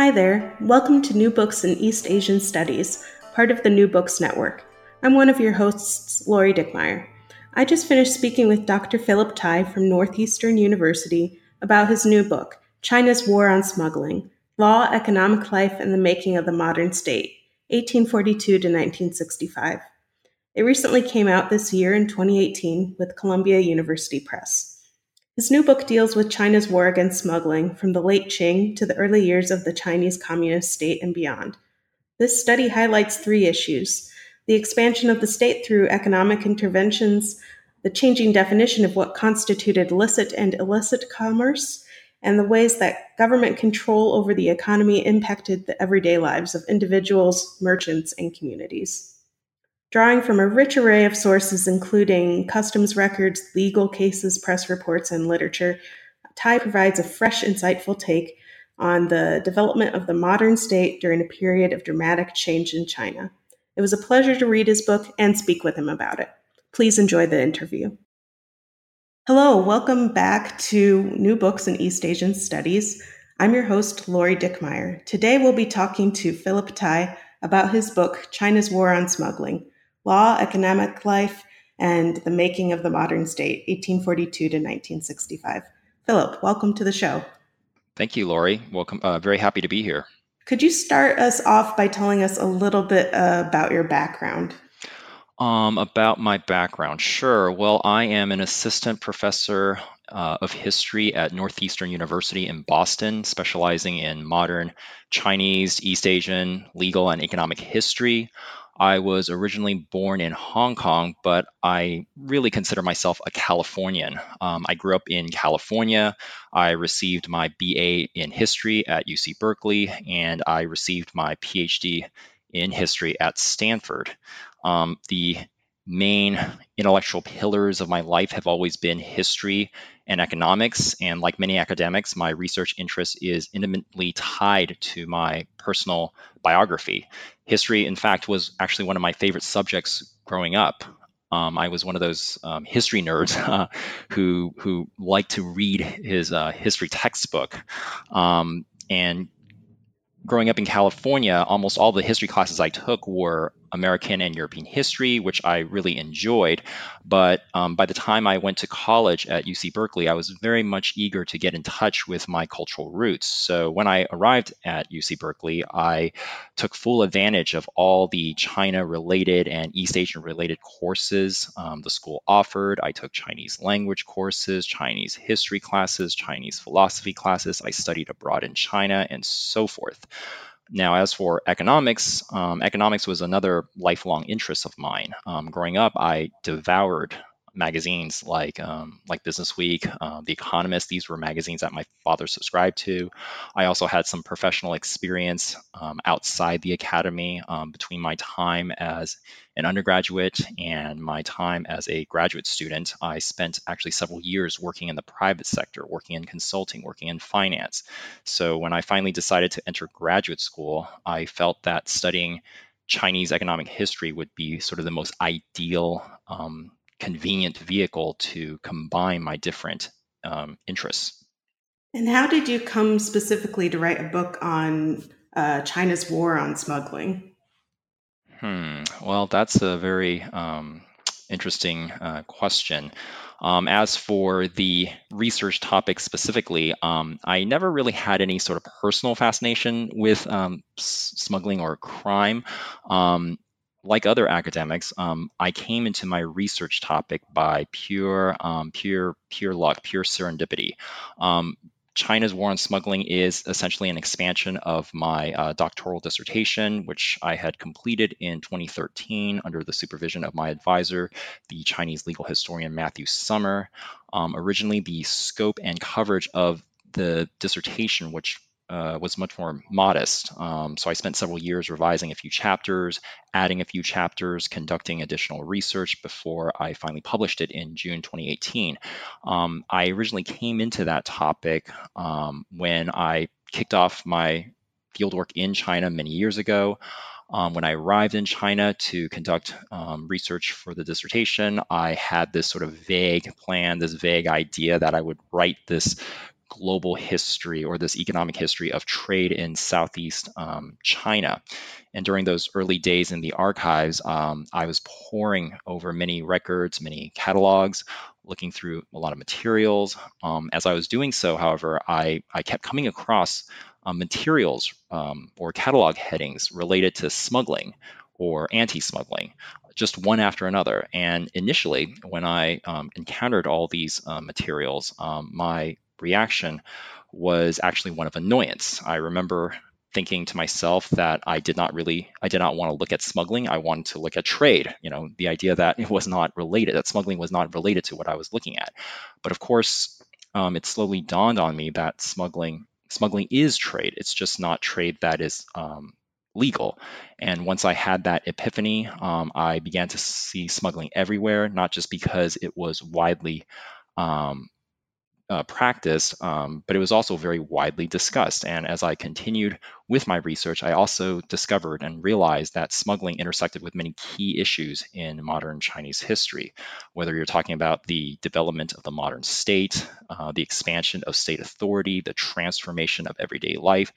Hi there. Welcome to New Books in East Asian Studies, part of the New Books Network. I'm one of your hosts, Lori Dickmeyer. I just finished speaking with Dr. Philip Thai from Northeastern University about his new book, China's War on Smuggling Law, Economic Life, and the Making of the Modern State, 1842 to 1965. It recently came out this year in 2018 with Columbia University Press. His new book deals with China's war against smuggling from the late Qing to the early years of the Chinese Communist state and beyond. This study highlights three issues the expansion of the state through economic interventions, the changing definition of what constituted licit and illicit commerce, and the ways that government control over the economy impacted the everyday lives of individuals, merchants, and communities. Drawing from a rich array of sources, including customs records, legal cases, press reports, and literature, Thai provides a fresh, insightful take on the development of the modern state during a period of dramatic change in China. It was a pleasure to read his book and speak with him about it. Please enjoy the interview. Hello, welcome back to New Books in East Asian Studies. I'm your host, Lori Dickmeyer. Today we'll be talking to Philip Thai about his book, China's War on Smuggling Law, Economic Life, and the Making of the Modern State, 1842 to 1965. Philip, welcome to the show. Thank you, Lori. Welcome. Uh, very happy to be here. Could you start us off by telling us a little bit uh, about your background? Um, about my background, sure. Well, I am an assistant professor uh, of history at Northeastern University in Boston, specializing in modern Chinese, East Asian, legal, and economic history. I was originally born in Hong Kong, but I really consider myself a Californian. Um, I grew up in California. I received my BA in history at UC Berkeley, and I received my PhD in history at Stanford. Um, the main intellectual pillars of my life have always been history and economics. And like many academics, my research interest is intimately tied to my personal biography. History, in fact, was actually one of my favorite subjects growing up. Um, I was one of those um, history nerds uh, who who liked to read his uh, history textbook. Um, and growing up in California, almost all the history classes I took were American and European history, which I really enjoyed. But um, by the time I went to college at UC Berkeley, I was very much eager to get in touch with my cultural roots. So when I arrived at UC Berkeley, I took full advantage of all the China related and East Asian related courses um, the school offered. I took Chinese language courses, Chinese history classes, Chinese philosophy classes. I studied abroad in China and so forth. Now, as for economics, um, economics was another lifelong interest of mine. Um, growing up, I devoured magazines like um, like Business Week, uh, The Economist. These were magazines that my father subscribed to. I also had some professional experience um, outside the academy um, between my time as an undergraduate and my time as a graduate student. I spent actually several years working in the private sector, working in consulting, working in finance. So when I finally decided to enter graduate school, I felt that studying Chinese economic history would be sort of the most ideal um, convenient vehicle to combine my different um, interests. And how did you come specifically to write a book on uh, China's war on smuggling? Hmm. Well, that's a very um, interesting uh, question. Um, as for the research topic specifically, um, I never really had any sort of personal fascination with um, s- smuggling or crime. Like other academics, um, I came into my research topic by pure, um, pure, pure luck, pure serendipity. Um, China's war on smuggling is essentially an expansion of my uh, doctoral dissertation, which I had completed in 2013 under the supervision of my advisor, the Chinese legal historian Matthew Sommer. Um, originally, the scope and coverage of the dissertation, which uh, was much more modest. Um, so I spent several years revising a few chapters, adding a few chapters, conducting additional research before I finally published it in June 2018. Um, I originally came into that topic um, when I kicked off my fieldwork in China many years ago. Um, when I arrived in China to conduct um, research for the dissertation, I had this sort of vague plan, this vague idea that I would write this global history or this economic history of trade in Southeast um, China. And during those early days in the archives, um, I was poring over many records, many catalogs, looking through a lot of materials. Um, as I was doing so, however, I, I kept coming across uh, materials um, or catalog headings related to smuggling or anti smuggling, just one after another. And initially, when I um, encountered all these uh, materials, um, my reaction was actually one of annoyance. I remember thinking to myself that I did not really, I did not want to look at smuggling. I wanted to look at trade. You know, the idea that it was not related, that smuggling was not related to what I was looking at. But of course, um, it slowly dawned on me that smuggling, smuggling is trade. It's just not trade that is um, legal. And once I had that epiphany, um, I began to see smuggling everywhere, not just because it was widely um, uh, practice, um, but it was also very widely discussed. And as I continued with my research, I also discovered and realized that smuggling intersected with many key issues in modern Chinese history, whether you're talking about the development of the modern state, uh, the expansion of state authority, the transformation of everyday life.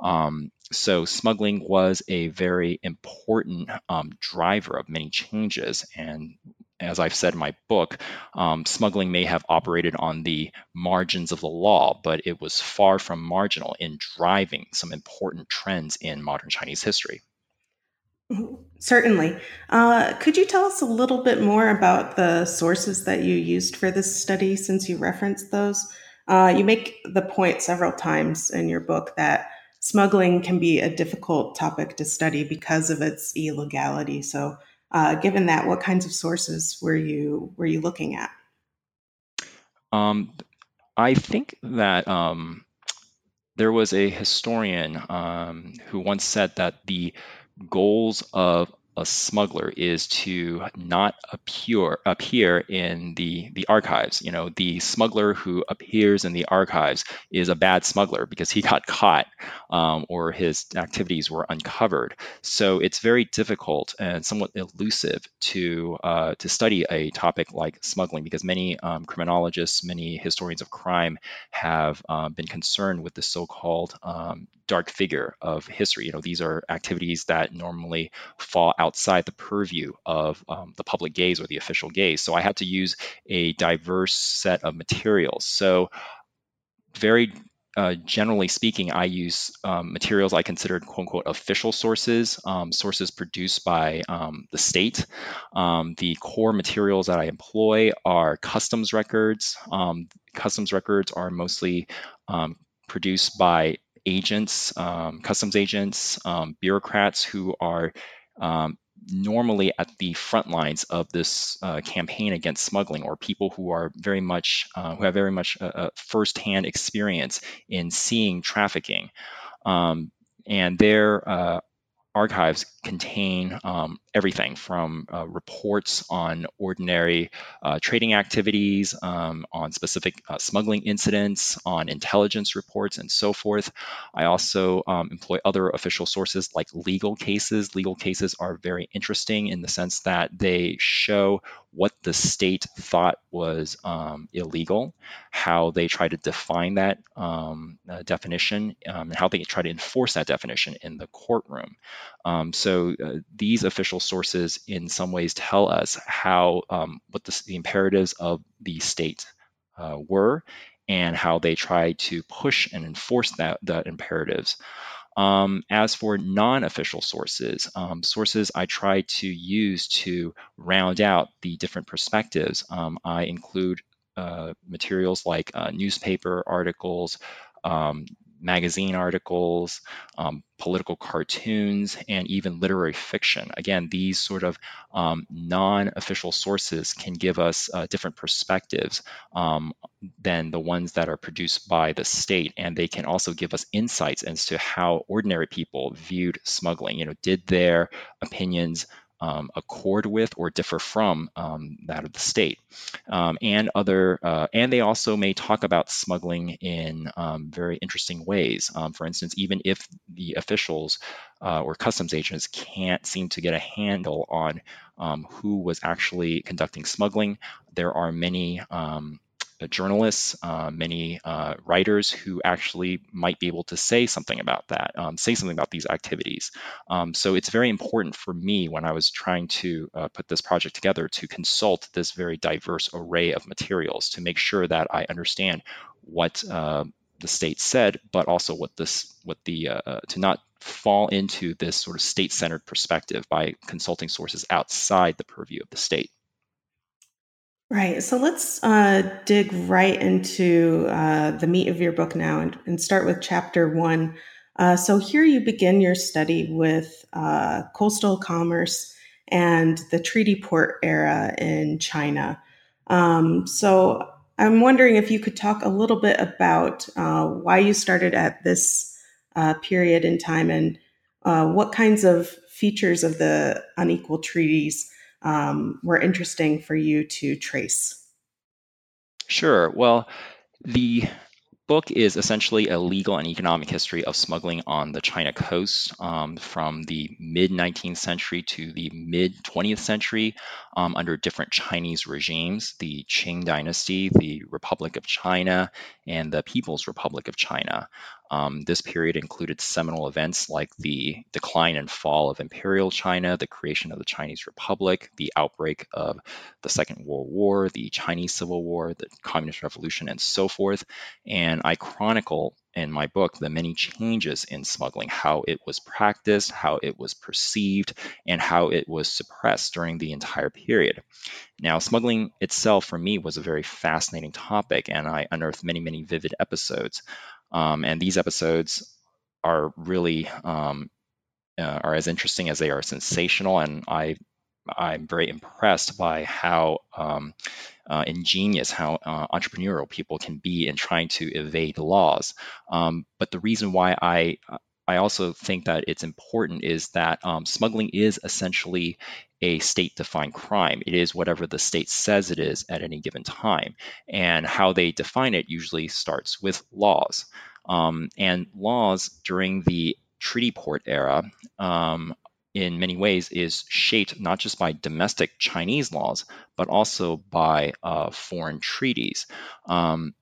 Um, so, smuggling was a very important um, driver of many changes. And as I've said in my book, um, smuggling may have operated on the margins of the law, but it was far from marginal in driving some important trends in modern Chinese history. Certainly. Uh, could you tell us a little bit more about the sources that you used for this study since you referenced those? Uh, you make the point several times in your book that smuggling can be a difficult topic to study because of its illegality. So, uh, given that, what kinds of sources were you were you looking at? Um, I think that um, there was a historian um, who once said that the goals of a smuggler is to not appear appear in the the archives. You know, the smuggler who appears in the archives is a bad smuggler because he got caught um, or his activities were uncovered. So it's very difficult and somewhat elusive to uh, to study a topic like smuggling because many um, criminologists, many historians of crime have uh, been concerned with the so-called um, dark figure of history. You know, these are activities that normally fall outside the purview of um, the public gaze or the official gaze. So I had to use a diverse set of materials. So very uh, generally speaking, I use um, materials I consider quote unquote official sources, um, sources produced by um, the state. Um, the core materials that I employ are customs records. Um, customs records are mostly um, produced by agents, customs agents, bureaucrats who are um, normally at the front lines of this uh, campaign against smuggling, or people who are very much uh, who have very much a, a firsthand experience in seeing trafficking. Um, and their uh, archives contain um, everything from uh, reports on ordinary uh, trading activities, um, on specific uh, smuggling incidents, on intelligence reports, and so forth. I also um, employ other official sources like legal cases. Legal cases are very interesting in the sense that they show what the state thought was um, illegal, how they try to define that um, uh, definition, um, and how they try to enforce that definition in the courtroom. Um, so uh, these official sources, in some ways, tell us how um, what the, the, imperatives of the state uh, were, and how they try to push and enforce that that imperatives. Um, as for non-official sources, um, sources I try to use to round out the different perspectives, um, I include uh, materials like uh, newspaper articles, um, magazine articles, um, political cartoons, and even literary fiction. Again, these sort of um, non official sources can give us uh, different perspectives um, than the ones that are produced by the state. And they can also give us insights as to how ordinary people viewed smuggling. You know, did their opinions um, accord with or differ from um, that of the state, um, and other, uh, and they also may talk about smuggling in um, very interesting ways. Um, for instance, even if the officials uh, or customs agents can't seem to get a handle on um, who was actually conducting smuggling, there are many uh, journalists, uh, many uh, writers who actually might be able to say something about that, um, say something about these activities. Um, so it's very important for me when I was trying to uh, put this project together to consult this very diverse array of materials to make sure that I understand what uh, the state said, but also what this, what the, uh, to not fall into this sort of state-centered perspective by consulting sources outside the purview of the state. Right. So let's uh, dig right into uh, the meat of your book now and, and start with chapter one. Uh, so here you begin your study with uh, coastal commerce and the treaty port era in China. Um, so I'm wondering if you could talk a little bit about uh, why you started at this uh, period in time and what kinds of features of the unequal treaties um, were interesting for you to trace? Sure. Well, the book is essentially a legal and economic history of smuggling on the China coast um, from the mid 19th century to the mid 20th century um, under different Chinese regimes the Qing Dynasty, the Republic of China, and the People's Republic of China. Um, this period included seminal events like the decline and fall of Imperial China, the creation of the Chinese Republic, the outbreak of the Second World War, the Chinese Civil War, the Communist Revolution, and so forth. And I chronicle in my book the many changes in smuggling, how it was practiced, how it was perceived, and how it was suppressed during the entire period. Now, smuggling itself for me was a very fascinating topic, and I unearthed many, many vivid episodes. Um, and these episodes are really um, uh, are as interesting as they are sensational. And I I'm very impressed by how um, uh, ingenious, how uh, entrepreneurial people can be in trying to evade laws. Um, but the reason why I I also think that it's important is that um, smuggling is essentially a state defined crime. It is whatever the state says it is at any given time. And how they define it usually starts with laws. Um, and laws during the treaty port era, um, in many ways, is shaped not just by domestic Chinese laws, but also by uh, foreign treaties. Um,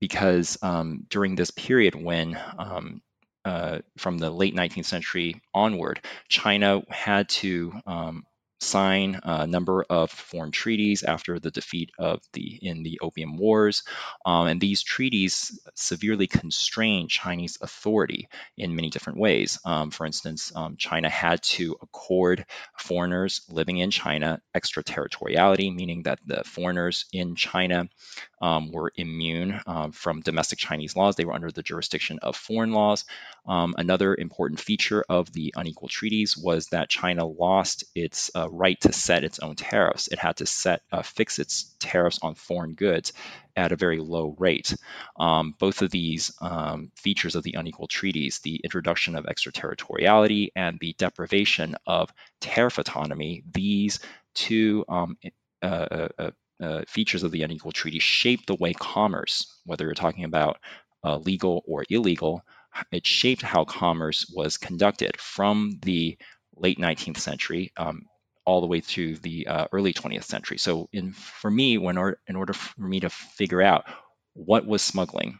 because um, during this period when um, uh, from the late 19th century onward, China had to um, sign a number of foreign treaties after the defeat of the in the Opium Wars, um, and these treaties severely constrained Chinese authority in many different ways. Um, for instance, um, China had to accord foreigners living in China extraterritoriality, meaning that the foreigners in China um, were immune um, from domestic Chinese laws; they were under the jurisdiction of foreign laws. Um, another important feature of the unequal treaties was that China lost its uh, right to set its own tariffs. It had to set uh, fix its tariffs on foreign goods at a very low rate. Um, both of these um, features of the unequal treaties, the introduction of extraterritoriality and the deprivation of tariff autonomy, these two um, uh, uh, uh, features of the unequal treaty shape the way commerce, whether you're talking about uh, legal or illegal, it shaped how commerce was conducted from the late 19th century um, all the way through the uh, early 20th century. So, in for me, when or, in order for me to figure out what was smuggling,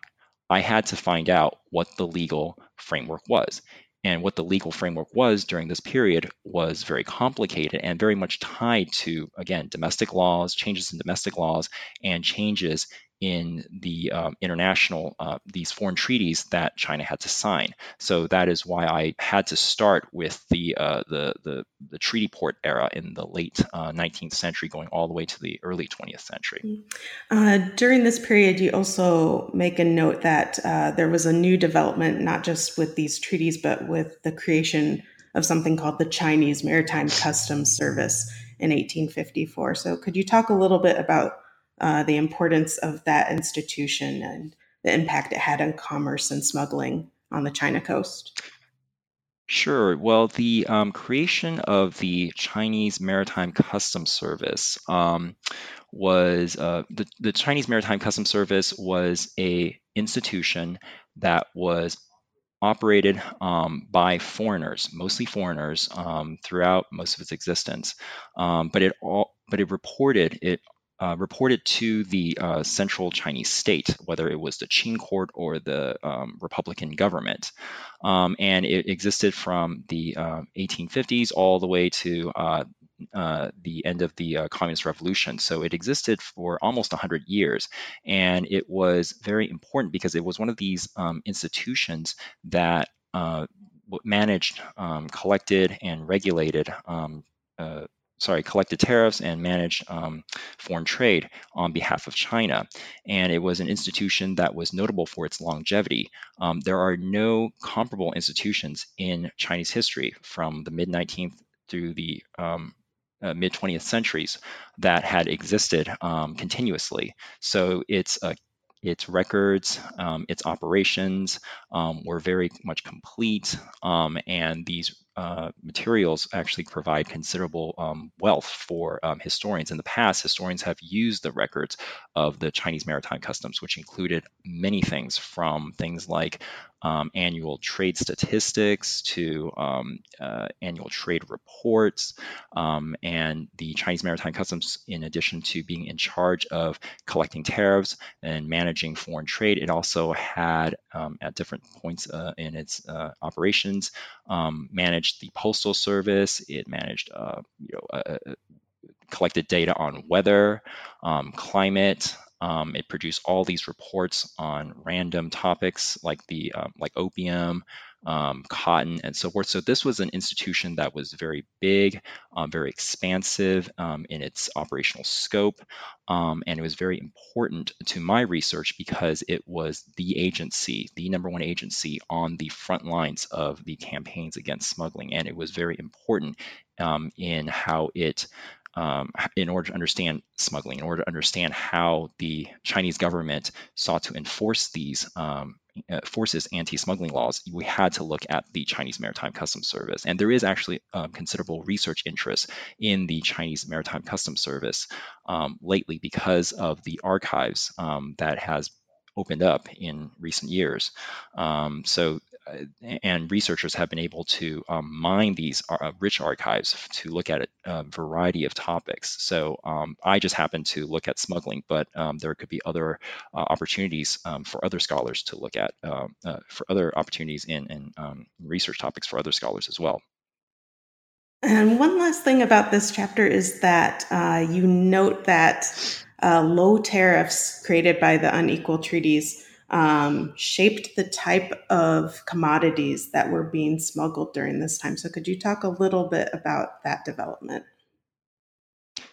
I had to find out what the legal framework was. And what the legal framework was during this period was very complicated and very much tied to, again, domestic laws, changes in domestic laws, and changes in the um, international uh, these foreign treaties that China had to sign. So that is why I had to start with the uh, the, the, the treaty port era in the late uh, 19th century, going all the way to the early 20th century. Mm. Uh, during this period, you also make a note that uh, there was a new development, not just with these treaties, but with the creation of something called the Chinese Maritime Customs Service in 1854. So, could you talk a little bit about uh, the importance of that institution and the impact it had on commerce and smuggling on the China coast? Sure. Well, the um, creation of the Chinese Maritime Customs Service um, was uh, the, the Chinese Maritime Customs Service was a institution that was operated um, by foreigners, mostly foreigners, um, throughout most of its existence. Um, but it all, but it reported it uh, reported to the uh, central Chinese state, whether it was the Qing court or the um, Republican government. Um, and it existed from the uh, 1850s all the way to uh, uh, the end of the uh, Communist Revolution. So it existed for almost 100 years. And it was very important because it was one of these um, institutions that managed, um, collected, and regulated um, uh, sorry, collected tariffs and managed um, foreign trade on behalf of China. And it was an institution that was notable for its longevity. Um, there are no comparable institutions in Chinese history from the mid 19th through the um, uh, mid 20th centuries that had existed um, continuously. So it's a its records, um, its operations um, were very much complete, and these uh, materials actually provide considerable um, wealth for um, historians. In the past, historians have used the records of the Chinese maritime customs, which included many things from things like um, annual trade statistics to um, uh, annual trade reports. Um, and the Chinese Maritime Customs, in addition to being in charge of collecting tariffs and managing foreign trade, it also had, um, at different points uh, in its uh, operations, um, managed the postal service. It managed, uh, you know, uh, uh, collected data on weather, um, climate, um, it produced all these reports on random topics like the um, like opium, um, cotton, and so forth. So this was an institution that was very big, um, very expansive um, in its operational scope, um, and it was very important to my research because it was the agency, the number one agency on the front lines of the campaigns against smuggling, and it was very important in how it um, in order to understand smuggling, in order to understand how the Chinese government sought to enforce these um, uh, forces anti-smuggling laws, we had to look at the Chinese Maritime Customs Service. And there is actually um, considerable research interest in the Chinese Maritime Customs Service um, lately because of the archives um, that has opened up in recent years. Um, so and researchers have been able to um, mine these uh, rich archives to look at a variety of topics. So um, I just happen to look at smuggling, but um, there could be other uh, opportunities um, for other scholars to look at, um, uh, for other opportunities in, in um, research topics for other scholars as well. And one last thing about this chapter is that uh, you note that uh, low tariffs created by the unequal treaties um, shaped the type of commodities that were being smuggled during this time. So, could you talk a little bit about that development?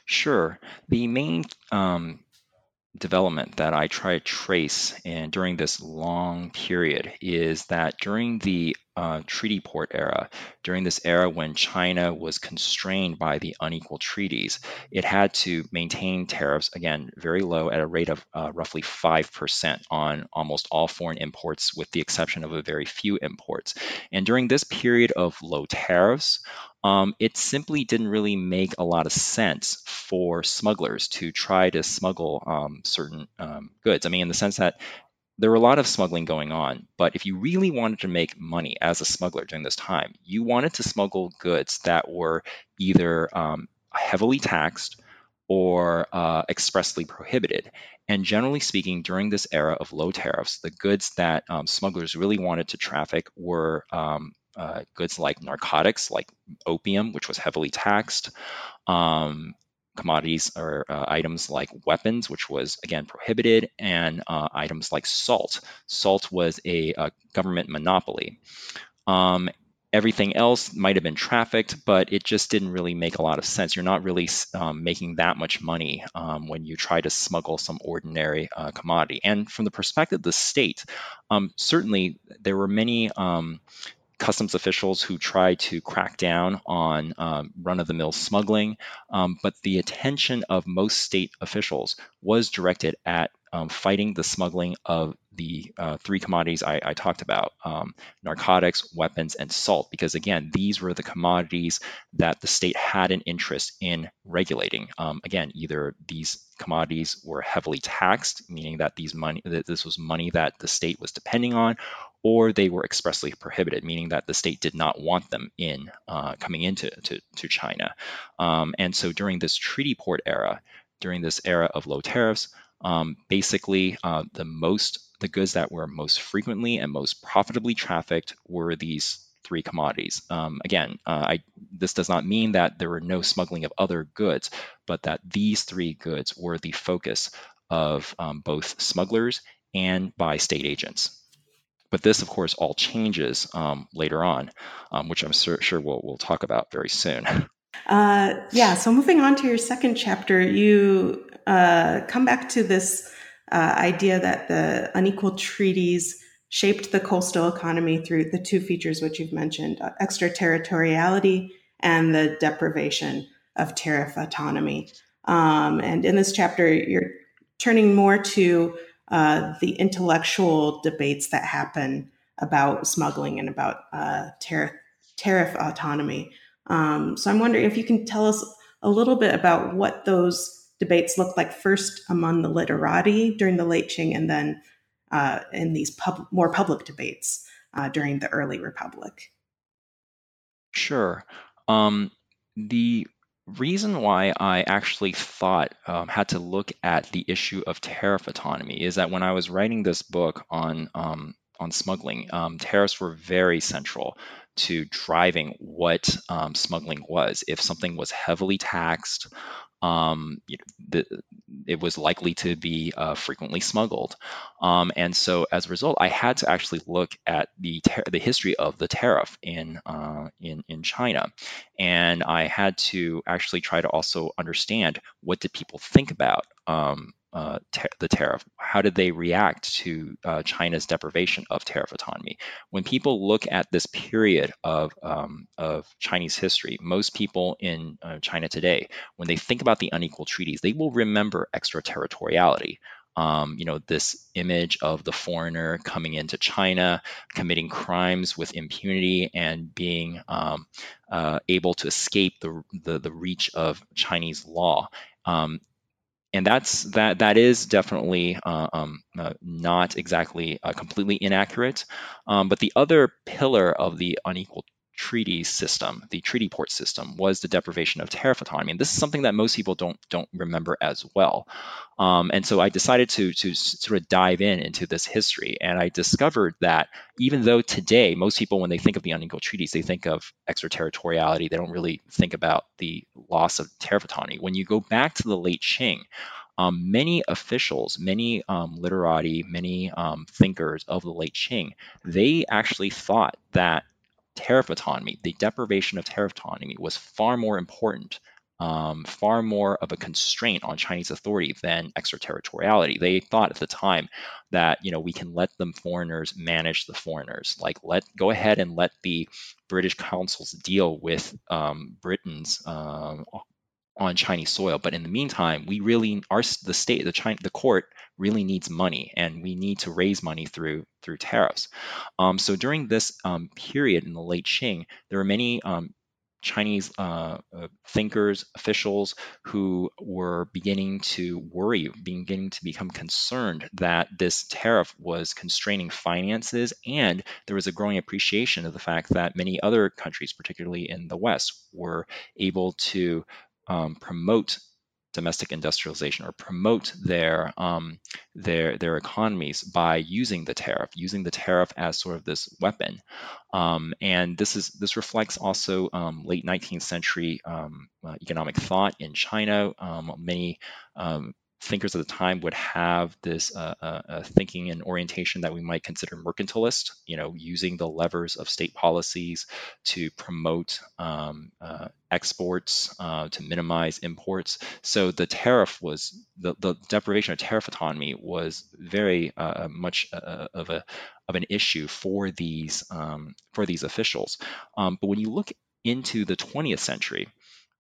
Sure. The main um, development that I try to trace and during this long period is that during the uh, treaty port era, during this era when China was constrained by the unequal treaties, it had to maintain tariffs, again, very low at a rate of uh, roughly 5% on almost all foreign imports, with the exception of a very few imports. And during this period of low tariffs, um, it simply didn't really make a lot of sense for smugglers to try to smuggle um, certain um, goods. I mean, in the sense that there were a lot of smuggling going on, but if you really wanted to make money as a smuggler during this time, you wanted to smuggle goods that were either um, heavily taxed or uh, expressly prohibited. And generally speaking, during this era of low tariffs, the goods that um, smugglers really wanted to traffic were um, uh, goods like narcotics, like opium, which was heavily taxed, um, commodities or uh, items like weapons, which was again prohibited, and uh, items like salt. Salt was a, a government monopoly. Um, everything else might have been trafficked, but it just didn't really make a lot of sense. You're not really um, making that much money um, when you try to smuggle some ordinary uh, commodity. And from the perspective of the state, um, certainly there were many um, customs officials who tried to crack down on um, run of the mill smuggling, um, but the attention of most state officials was directed at um, fighting the smuggling of the uh, three commodities I, I talked about um, narcotics, weapons, and salt, because again, these were the commodities that the state had an interest in regulating. Um, again, either these commodities were heavily taxed, meaning that these money that this was money that the state was depending on, or they were expressly prohibited, meaning that the state did not want them in uh, coming into to, to China. Um, and so during this treaty port era, during this era of low tariffs, um, basically uh, the most the goods that were most frequently and most profitably trafficked were these three commodities. Um, again, uh, I, this does not mean that there were no smuggling of other goods, but that these three goods were the focus of um, both smugglers and by state agents. But this, of course, all changes um, later on, um, which I'm sur- sure we'll, we'll talk about very soon. Uh, yeah, so moving on to your second chapter, you uh, come back to this uh, idea that the unequal treaties shaped the coastal economy through the two features which you've mentioned uh, extraterritoriality and the deprivation of tariff autonomy. Um, and in this chapter, you're turning more to uh, the intellectual debates that happen about smuggling and about uh, tariff, tariff autonomy. Um, so I'm wondering if you can tell us a little bit about what those debates looked like first among the literati during the late Qing and then uh, in these pub- more public debates uh, during the early republic. Sure. Um, the reason why I actually thought um, had to look at the issue of tariff autonomy is that when I was writing this book on um, on smuggling, um, tariffs were very central to driving what um, smuggling was. If something was heavily taxed, um, you know, the, it was likely to be uh, frequently smuggled. Um, and so as a result, I had to actually look at the ter- the history of the tariff in uh, in in China, and I had to actually try to also understand what did people think about um, uh, the tariff? How did they react to uh, China's deprivation of tariff autonomy? When people look at this period of, um, of Chinese history, most people in uh, China today, when they think about the unequal treaties, they will remember extraterritoriality. Um, you know, this image of the foreigner coming into China, committing crimes with impunity, and being um, uh, able to escape the, the, the reach of Chinese law. Um, and that's that that is definitely uh, um, uh, not exactly uh, completely inaccurate. Um, but the other pillar of the unequal treaty system, the treaty port system, was the deprivation of tariff autonomy. And this is something that most people don't don't remember as well. Um, and so I decided to to sort of dive in into this history, and I discovered that even though today most people, when they think of the unequal treaties, they think of extraterritoriality. They don't really think about the loss of tariff autonomy. When you go back to the late Qing. Um, many officials, many um, literati, many um, thinkers of the late Qing, they actually thought that tariff autonomy, the deprivation of tariff autonomy, was far more important, um, far more of a constraint on Chinese authority than extraterritoriality. They thought at the time that you know we can let them foreigners manage the foreigners, like let go ahead and let the British councils deal with um, Britain's um, on Chinese soil. But in the meantime, we really our the state, the China, the court really needs money, and we need to raise money through through tariffs. Um, so during this um, period in the late Qing, there were many um, Chinese uh, uh, thinkers, officials who were beginning to worry, beginning to become concerned that this tariff was constraining finances, and there was a growing appreciation of the fact that many other countries, particularly in the West, were able to um, promote domestic industrialization or promote their um, their their economies by using the tariff, using the tariff as sort of this weapon. Um, and this is this reflects also um, late 19th century um, uh, economic thought in China. Um, many um, thinkers at the time would have this uh, uh, uh, thinking and orientation that we might consider mercantilist, you know, using the levers of state policies to promote um, uh, exports, uh, to minimize imports. So the tariff was, the, the deprivation of tariff autonomy was very uh, much of, a, of an issue for these, um, for these officials. Um, but when you look into the 20th century,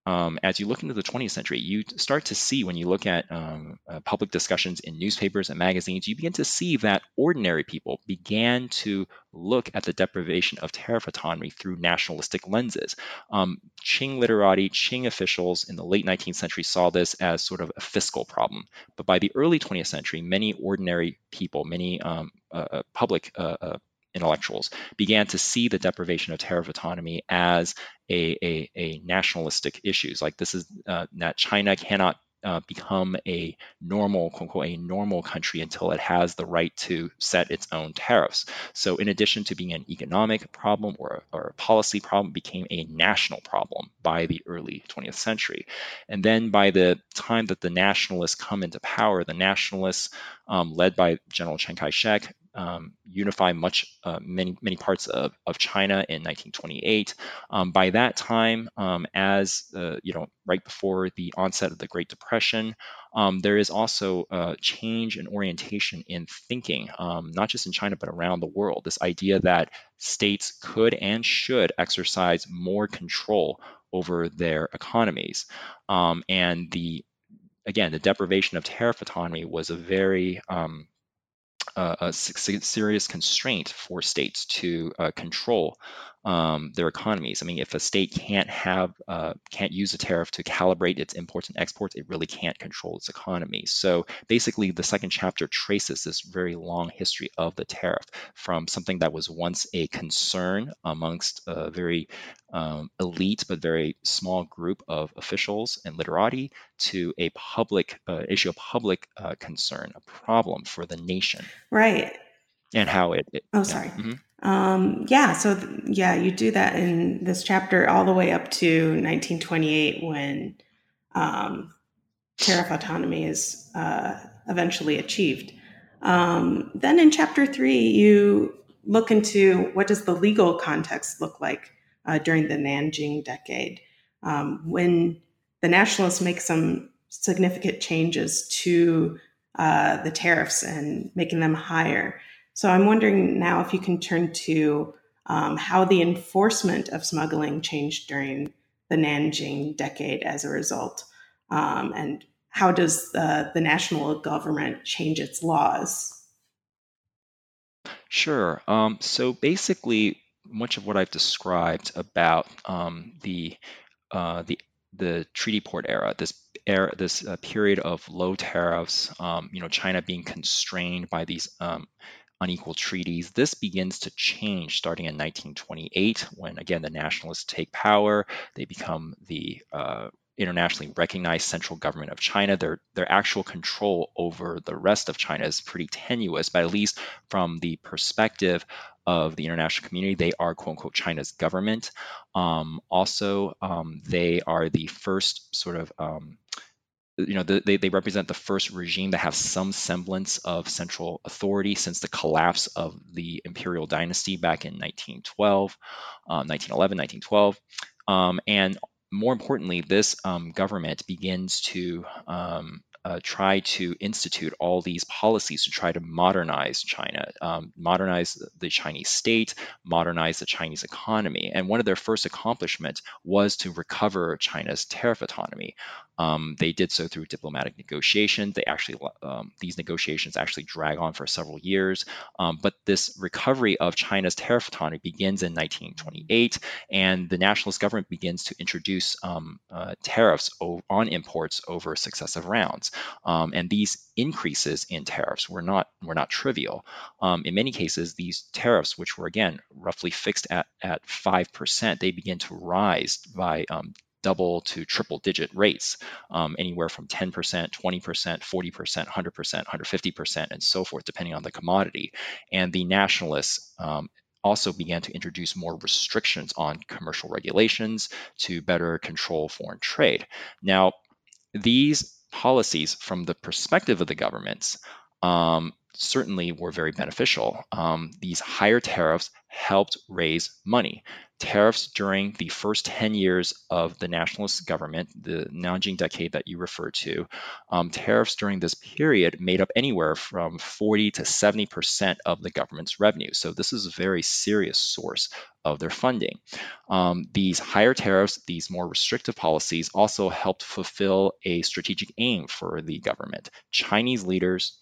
um, as you look into the 20th century, you start to see when you look at um, uh, public discussions in newspapers and magazines, you begin to see that ordinary people began to look at the deprivation of tariff autonomy through nationalistic lenses. Um, Qing literati, Qing officials in the late 19th century saw this as sort of a fiscal problem. But by the early 20th century, many ordinary people, many um, uh, uh, public uh, uh intellectuals began to see the deprivation of tariff autonomy as a, a, a nationalistic issues. Like this is uh, that China cannot uh, become a normal, quote unquote, a normal country until it has the right to set its own tariffs. So, in addition to being an economic problem or, or a policy problem, became a national problem by the early 20th century. And then by the time that the nationalists come into power, the nationalists, um, led by General Chiang Kai-shek, um, unify much uh, many many parts of, of China in 1928. Um, by that time, um, as uh, you know, right before the onset of the Great Depression, um, there is also a change in orientation in thinking, um, not just in China but around the world. This idea that states could and should exercise more control over their economies, um, and the again the deprivation of tariff autonomy was a very um, uh, a serious constraint for states to uh, control um, their economies. I mean, if a state can't have uh, can't use a tariff to calibrate its imports and exports, it really can't control its economy. So basically, the second chapter traces this very long history of the tariff from something that was once a concern amongst a very um, elite but very small group of officials and literati to a public uh, issue a public uh, concern, a problem for the nation. Right. And how it. it oh, sorry. Yeah. Mm-hmm. Um, yeah, so th- yeah, you do that in this chapter all the way up to 1928 when um, tariff autonomy is uh, eventually achieved. Um, then in chapter three, you look into what does the legal context look like uh, during the Nanjing decade um, when the nationalists make some significant changes to uh, the tariffs and making them higher. So I'm wondering now if you can turn to um, how the enforcement of smuggling changed during the Nanjing decade as a result, um, and how does the, the national government change its laws? Sure. Um, so basically, much of what I've described about um, the uh, the the treaty port era, this era, this uh, period of low tariffs, um, you know, China being constrained by these um, unequal treaties. This begins to change starting in 1928 when, again, the nationalists take power. They become the uh, internationally recognized central government of China. Their their actual control over the rest of China is pretty tenuous, but at least from the perspective of the international community, they are quote unquote China's government. Um, also, um, they are the first sort of um, you know, the, they, they represent the first regime that has some semblance of central authority since the collapse of the imperial dynasty back in 1912, um, 1911, 1912. Um, and more importantly, this um, government begins to um, uh, try to institute all these policies to try to modernize China, um, modernize the Chinese state, modernize the Chinese economy. And one of their first accomplishments was to recover China's tariff autonomy. Um, they did so through diplomatic negotiations. They actually um, these negotiations actually drag on for several years. Um, but this recovery of China's tariff autonomy begins in 1928, and the nationalist government begins to introduce um, uh, tariffs on imports over successive rounds. Um, and these increases in tariffs were not were not trivial. Um, in many cases, these tariffs, which were again roughly fixed at at five percent, they begin to rise by double to triple digit rates, um, anywhere from 10%, 20%, 40%, 100%, 150%, and so forth, depending on the commodity. And the nationalists um, also began to introduce more restrictions on commercial regulations to better control foreign trade. Now, these policies, from the perspective of the governments, um, certainly were very beneficial. Um, these higher tariffs helped raise money. Tariffs during the first 10 years of the nationalist government, the Nanjing decade that you referred to, um, tariffs during this period made up anywhere from 40 to 70% of the government's revenue. So this is a very serious source of their funding. Um, these higher tariffs, these more restrictive policies also helped fulfill a strategic aim for the government. Chinese leaders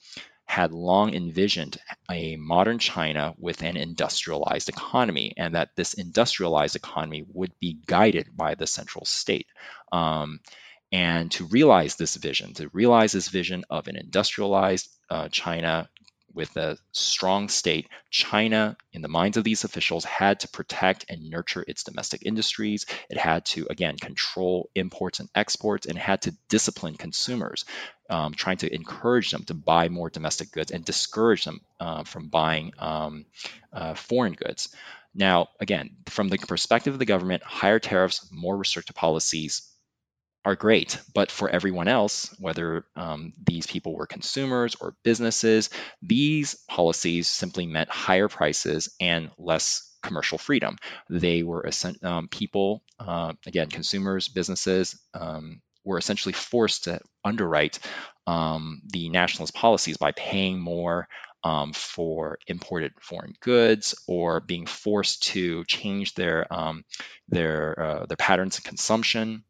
had long envisioned a modern China with an industrialized economy, and that this industrialized economy would be guided by the central state. Um, and to realize this vision, to realize this vision of an industrialized uh, China with a strong state, China, in the minds of these officials, had to protect and nurture its domestic industries. It had to, again, control imports and exports, and had to discipline consumers, um, trying to encourage them to buy more domestic goods and discourage them uh, from buying um, uh, foreign goods. Now, again, from the perspective of the government, higher tariffs, more restrictive policies, are great, but for everyone else, whether um, these people were consumers or businesses, these policies simply meant higher prices and less commercial freedom. They were um, people, uh, again, consumers, businesses, um, were essentially forced to underwrite um, the nationalist policies by paying more um, for imported foreign goods or being forced to change their um, their uh, their patterns of consumption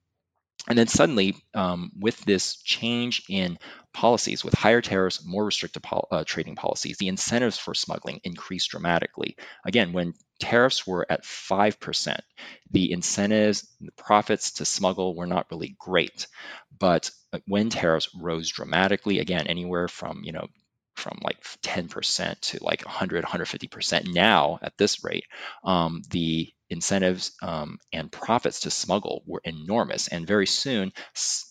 and then suddenly, um, with this change in policies, with higher tariffs, more restrictive pol- uh, trading policies, the incentives for smuggling increased dramatically. Again, when tariffs were at 5%, the incentives, the profits to smuggle were not really great. But uh, when tariffs rose dramatically, again, anywhere from, you know, from like 10% to like 100, 150% now at this rate, um, the incentives um, and profits to smuggle were enormous. And very soon,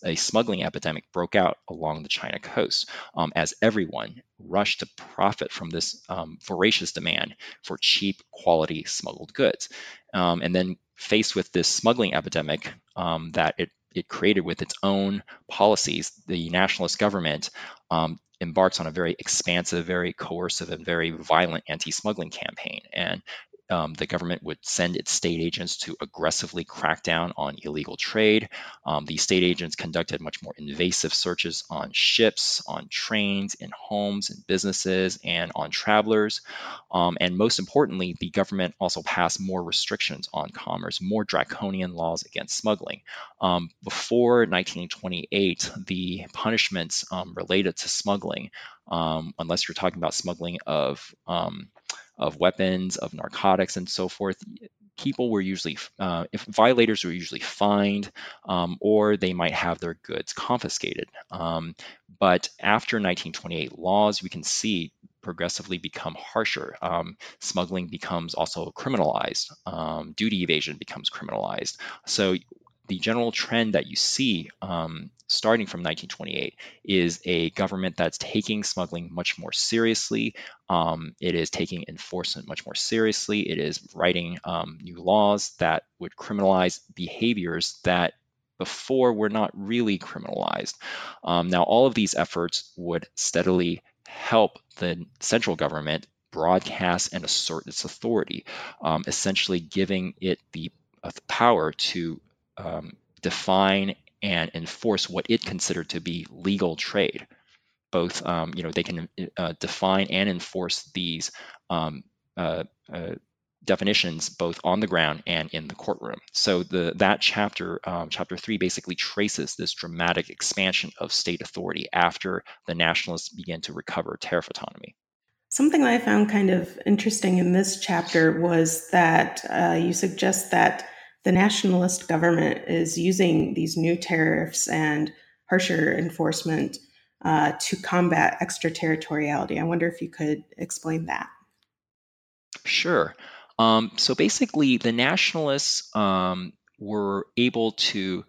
a smuggling epidemic broke out along the China coast um, as everyone rushed to profit from this um, voracious demand for cheap, quality smuggled goods. Um, and then, faced with this smuggling epidemic um, that it it created with its own policies, the nationalist government um, embarks on a very expansive, very coercive, and very violent anti smuggling campaign. And um, the government would send its state agents to aggressively crack down on illegal trade. Um, these state agents conducted much more invasive searches on ships, on trains, in homes and businesses, and on travelers. Um, and most importantly, the government also passed more restrictions on commerce, more draconian laws against smuggling. Um, before 1928, the punishments um, related to smuggling, um, unless you're talking about smuggling of of weapons, of narcotics, and so forth, people were usually, uh, if violators were usually fined, um, or they might have their goods confiscated. Um, but after 1928 laws, we can see progressively become harsher. Um, smuggling becomes also criminalized. Um, duty evasion becomes criminalized. So the general trend that you see um, starting from 1928 is a government that's taking smuggling much more seriously. Um, it is taking enforcement much more seriously. It is writing um, new laws that would criminalize behaviors that before were not really criminalized. Um, now, all of these efforts would steadily help the central government broadcast and assert its authority, um, essentially giving it the uh, power to um, define and enforce what it considered to be legal trade. Both, um, you know, they can uh, define and enforce these um, uh, uh, definitions both on the ground and in the courtroom. So the that chapter, um, chapter three, basically traces this dramatic expansion of state authority after the nationalists began to recover tariff autonomy. Something that I found kind of interesting in this chapter was that uh, you suggest that the nationalist government is using these new tariffs and harsher enforcement uh, to combat extraterritoriality. I wonder if you could explain that. Sure. Um, so basically, the nationalists um, were able to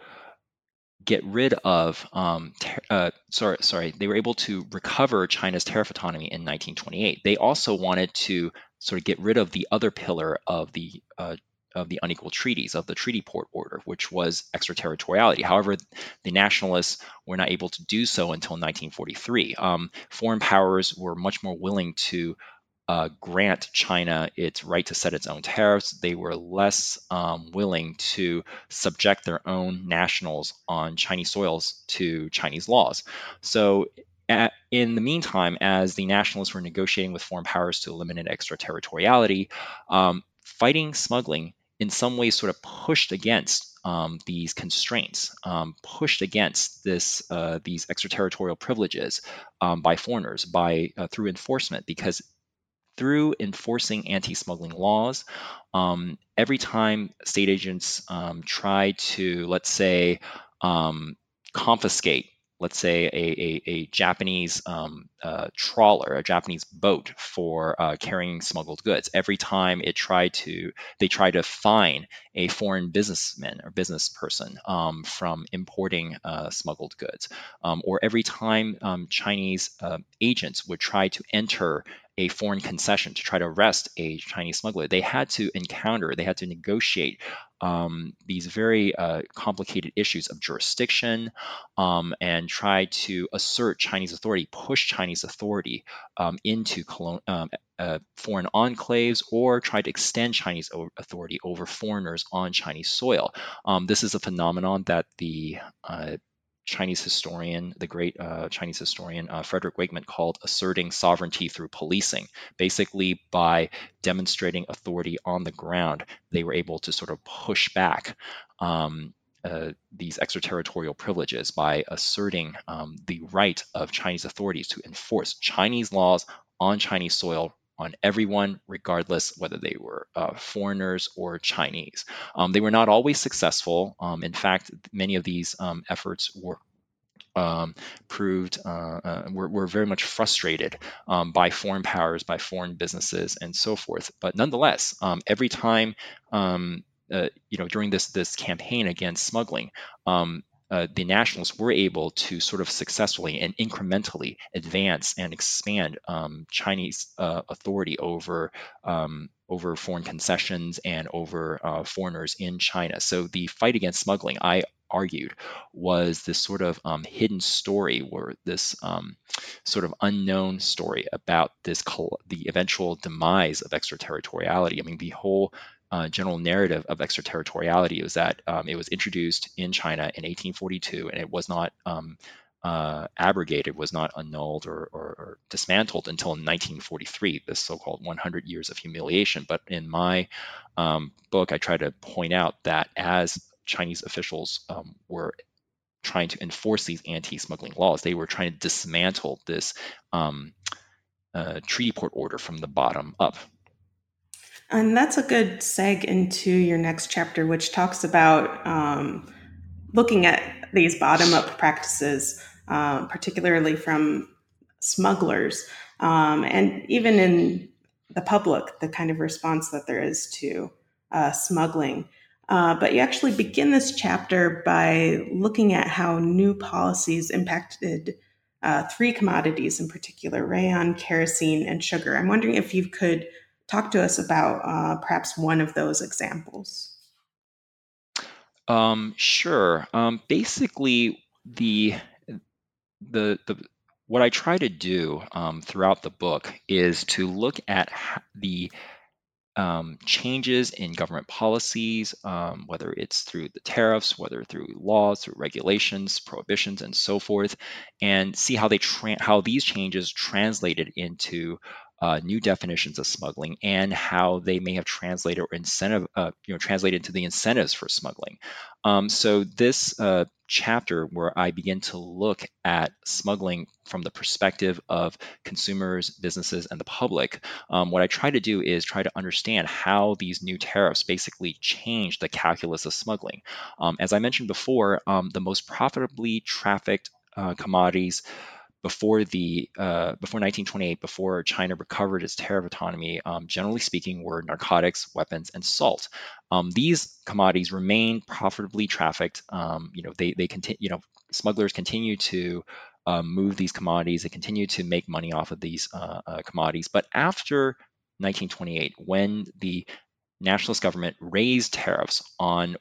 get rid of um, ter- uh, sorry sorry they were able to recover China's tariff autonomy in 1928. They also wanted to sort of get rid of the other pillar of the uh, of the unequal treaties of the treaty port order, which was extraterritoriality. However, the nationalists were not able to do so until 1943. Um, foreign powers were much more willing to uh, grant China its right to set its own tariffs. They were less um, willing to subject their own nationals on Chinese soils to Chinese laws. So, in the meantime, as the nationalists were negotiating with foreign powers to eliminate extraterritoriality, um, fighting smuggling in some ways sort of pushed against um, these constraints, um, pushed against this uh, these extraterritorial privileges um, by foreigners by uh, through enforcement because through enforcing anti-smuggling laws, um, every time state agents um, try to, let's say, um, confiscate let's say, a, a, a Japanese um, uh, trawler, a Japanese boat for uh, carrying smuggled goods. Every time it tried to, they try to fine a foreign businessman or business person um, from importing uh, smuggled goods, um, or every time um, Chinese uh, agents would try to enter a foreign concession to try to arrest a Chinese smuggler. They had to encounter, they had to negotiate um, these very uh, complicated issues of jurisdiction um, and try to assert Chinese authority, push Chinese authority um, into colon- um, uh, foreign enclaves or try to extend Chinese authority over foreigners on Chinese soil. Um, this is a phenomenon that the uh, Chinese historian, the great uh, Chinese historian uh, Frederick Wakeman called asserting sovereignty through policing. Basically, by demonstrating authority on the ground, they were able to sort of push back um, uh, these extraterritorial privileges by asserting um, the right of Chinese authorities to enforce Chinese laws on Chinese soil on everyone, regardless whether they were uh, foreigners or Chinese. Um, they were not always successful. Um, in fact, many of these um, efforts were um, proved uh, uh, were, were, very much frustrated um, by foreign powers, by foreign businesses, and so forth. But nonetheless, um, every time um, uh, you know during this this campaign against smuggling, um, uh, the nationalists were able to sort of successfully and incrementally advance and expand um, Chinese uh, authority over um, over foreign concessions and over uh, foreigners in China. So the fight against smuggling, I argued, was this sort of um, hidden story, or this um, sort of unknown story about this the eventual demise of extraterritoriality. I mean, the whole uh, general narrative of extraterritoriality was that um, it was introduced in China in 1842 and it was not um, uh, abrogated, was not annulled or, or, or, dismantled until 1943, this so called 100 years of humiliation. But in my um, book, I try to point out that as Chinese officials um, were trying to enforce these anti smuggling laws, they were trying to dismantle this um, uh, treaty port order from the bottom up. And that's a good seg into your next chapter, which talks about um, looking at these bottom up practices, uh, particularly from smugglers, um, and even in the public, the kind of response that there is to uh, smuggling. Uh, but you actually begin this chapter by looking at how new policies impacted uh, three commodities in particular rayon, kerosene, and sugar. I'm wondering if you could talk to us about uh, perhaps one of those examples. Um, sure. Um, basically, the the the what I try to do um, throughout the book is to look at the um, changes in government policies, um, whether it's through the tariffs, whether through laws, through regulations, prohibitions, and so forth, and see how they tra- how these changes translated into uh, new definitions of smuggling and how they may have translated or incentive, uh, you know, translated into the incentives for smuggling. Um, so this uh, chapter where I begin to look at smuggling from the perspective of consumers, businesses, and the public, um, what I try to do is try to understand how these new tariffs basically change the calculus of smuggling. Um, as I mentioned before, um, the most profitably trafficked uh, commodities before the uh, before 1928, before China recovered its tariff autonomy, um, generally speaking, were narcotics, weapons, and salt. Um, these commodities remain profitably trafficked. Um, you know, they they continue. You know, smugglers continue to um, move these commodities. They continue to make money off of these uh, uh, commodities. But after 1928, when the nationalist government raised tariffs on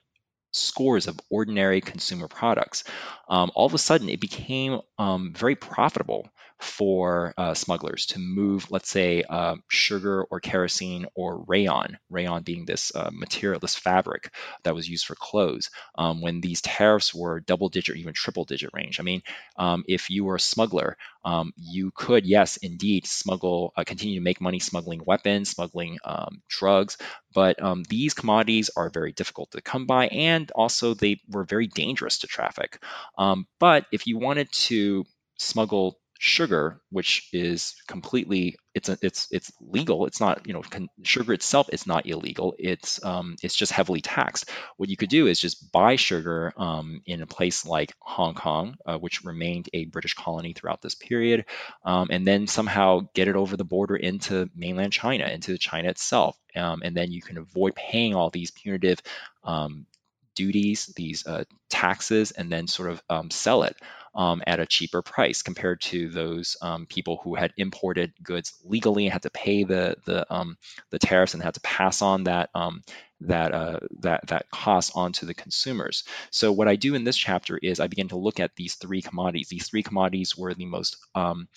scores of ordinary consumer products, um, all of a sudden it became um, very profitable for uh, smugglers to move, let's say, uh, sugar or kerosene or rayon, rayon being this uh, material, this fabric that was used for clothes, um, when these tariffs were double digit even triple digit range. I mean, um, if you were a smuggler, um, you could, yes, indeed, smuggle, uh, continue to make money smuggling weapons, smuggling um, drugs, but um, these commodities are very difficult to come by and also they were very dangerous to traffic. But if you wanted to smuggle sugar, which is completely it's a, it's it's legal. It's not you know con- sugar itself is not illegal. It's um, it's just heavily taxed. What you could do is just buy sugar um, in a place like Hong Kong, uh, which remained a British colony throughout this period, um, and then somehow get it over the border into mainland China, into China itself, um, and then you can avoid paying all these punitive um, duties, these uh, taxes, and then sort of um, sell it um, at a cheaper price compared to those um, people who had imported goods legally and had to pay the the um, the tariffs and had to pass on that um, that uh, that that cost onto the consumers. So what I do in this chapter is I begin to look at these three commodities. These three commodities were the most um,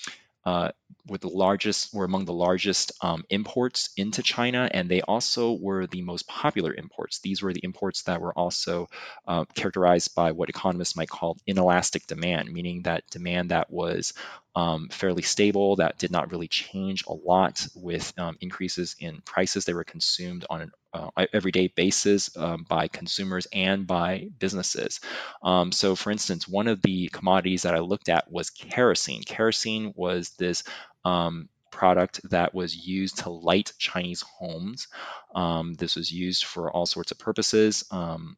uh, were the largest, were among the largest um, imports into China, and they also were the most popular imports. These were the imports that were also uh, characterized by what economists might call inelastic demand, meaning that demand that was um, fairly stable, that did not really change a lot with um, increases in prices. They were consumed on an uh, everyday basis um, by consumers and by businesses. Um, so, for instance, one of the commodities that I looked at was kerosene. Kerosene was this um, product that was used to light Chinese homes. Um, this was used for all sorts of purposes. Um,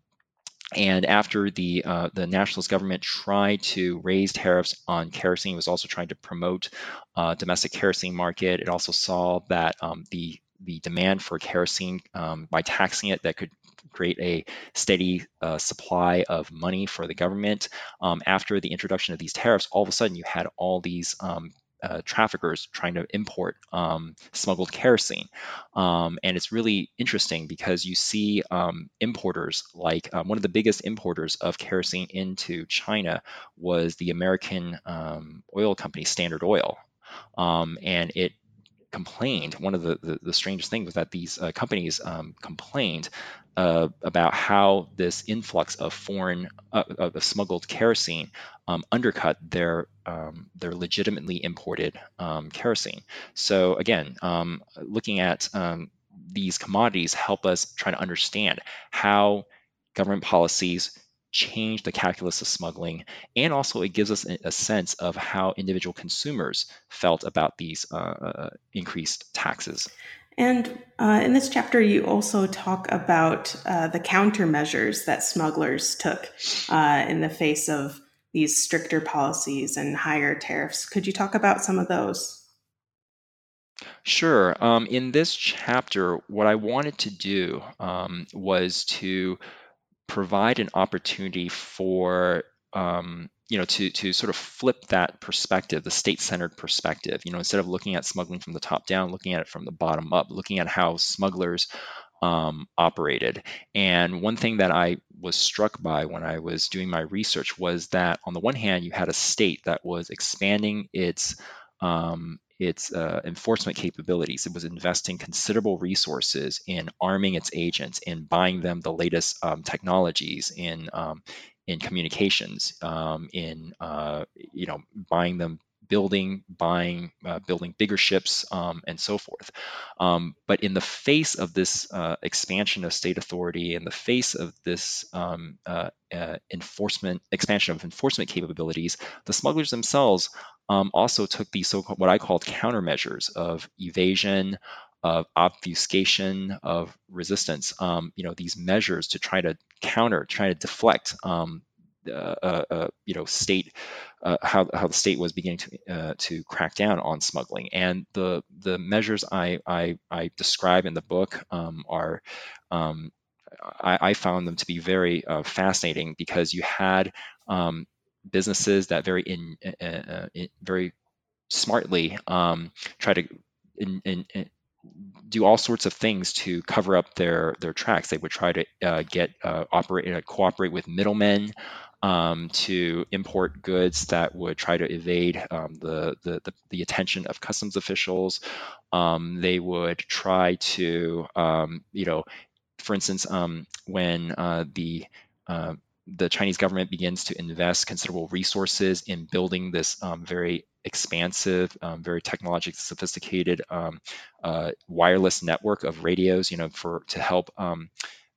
and after the uh, the nationalist government tried to raise tariffs on kerosene, it was also trying to promote uh, domestic kerosene market. It also saw that um, the the demand for kerosene um, by taxing it that could create a steady uh, supply of money for the government. Um, after the introduction of these tariffs, all of a sudden you had all these um, uh, traffickers trying to import um, smuggled kerosene. Um, and it's really interesting because you see um, importers like um, one of the biggest importers of kerosene into China was the American um, oil company Standard Oil. Um, and it complained. One of the, the, the strangest things was that these uh, companies um, complained uh, about how this influx of foreign uh, of smuggled kerosene um, undercut their um, their legitimately imported um, kerosene. So again, um, looking at um, these commodities help us try to understand how government policies change the calculus of smuggling, and also it gives us a, sense of how individual consumers felt about these uh, uh, increased taxes. And uh, in this chapter, you also talk about uh, the countermeasures that smugglers took uh, in the face of these stricter policies and higher tariffs. Could you talk about some of those? Sure. Um, in this chapter, what I wanted to do um, was to provide an opportunity for um, you know to to sort of flip that perspective the state-centered perspective you know instead of looking at smuggling from the top down looking at it from the bottom up looking at how smugglers um, operated. And one thing that i was struck by when i was doing my research was that on the one hand you had a state that was expanding its um, its uh, enforcement capabilities. It was investing considerable resources in arming its agents, in buying them the latest um, technologies, in um, in communications, um, in uh, you know buying them building, buying, uh, building bigger ships, um, and so forth. Um, but in the face of this uh, expansion of state authority, in the face of this um, uh, uh enforcement expansion of enforcement capabilities, the smugglers themselves um, also took these so-called what I called countermeasures of evasion, of obfuscation, of resistance. Um, you know, these measures to try to counter, try to deflect um, uh, uh, you know state uh, how, how the state was beginning to uh, to crack down on smuggling and the the measures I I, I describe in the book um, are um, I, I, found them to be very uh, fascinating because you had um, businesses that very in, in very smartly um, try to in, in, do all sorts of things to cover up their their tracks. They would try to uh, get uh, operate uh, cooperate with middlemen um, to import goods that would try to evade um, the, the, the the attention of customs officials. Um, they would try to um, you know, for instance, um, when uh, the uh, the Chinese government begins to invest considerable resources in building this um, very expansive, um, very technologically sophisticated um, uh, wireless network of radios, you know, for to help um,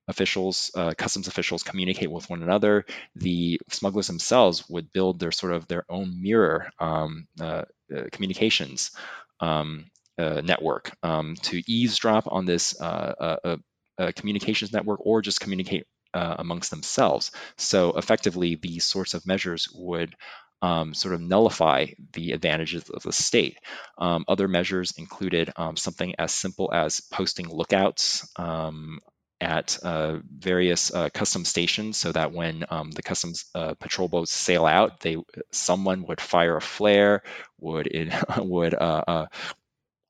officials, uh, customs officials communicate with one another. The smugglers themselves would build their sort of their own mirror um, uh, uh, communications um, uh, network to eavesdrop on this communications network or just communicate uh, amongst themselves. So effectively, these sorts of measures would um, sort of nullify the advantages of the state. Um, other measures included um, something as simple as posting lookouts um, at uh, various uh, custom stations so that when um, the customs uh, patrol boats sail out, they someone would fire a flare, would it, would uh, uh,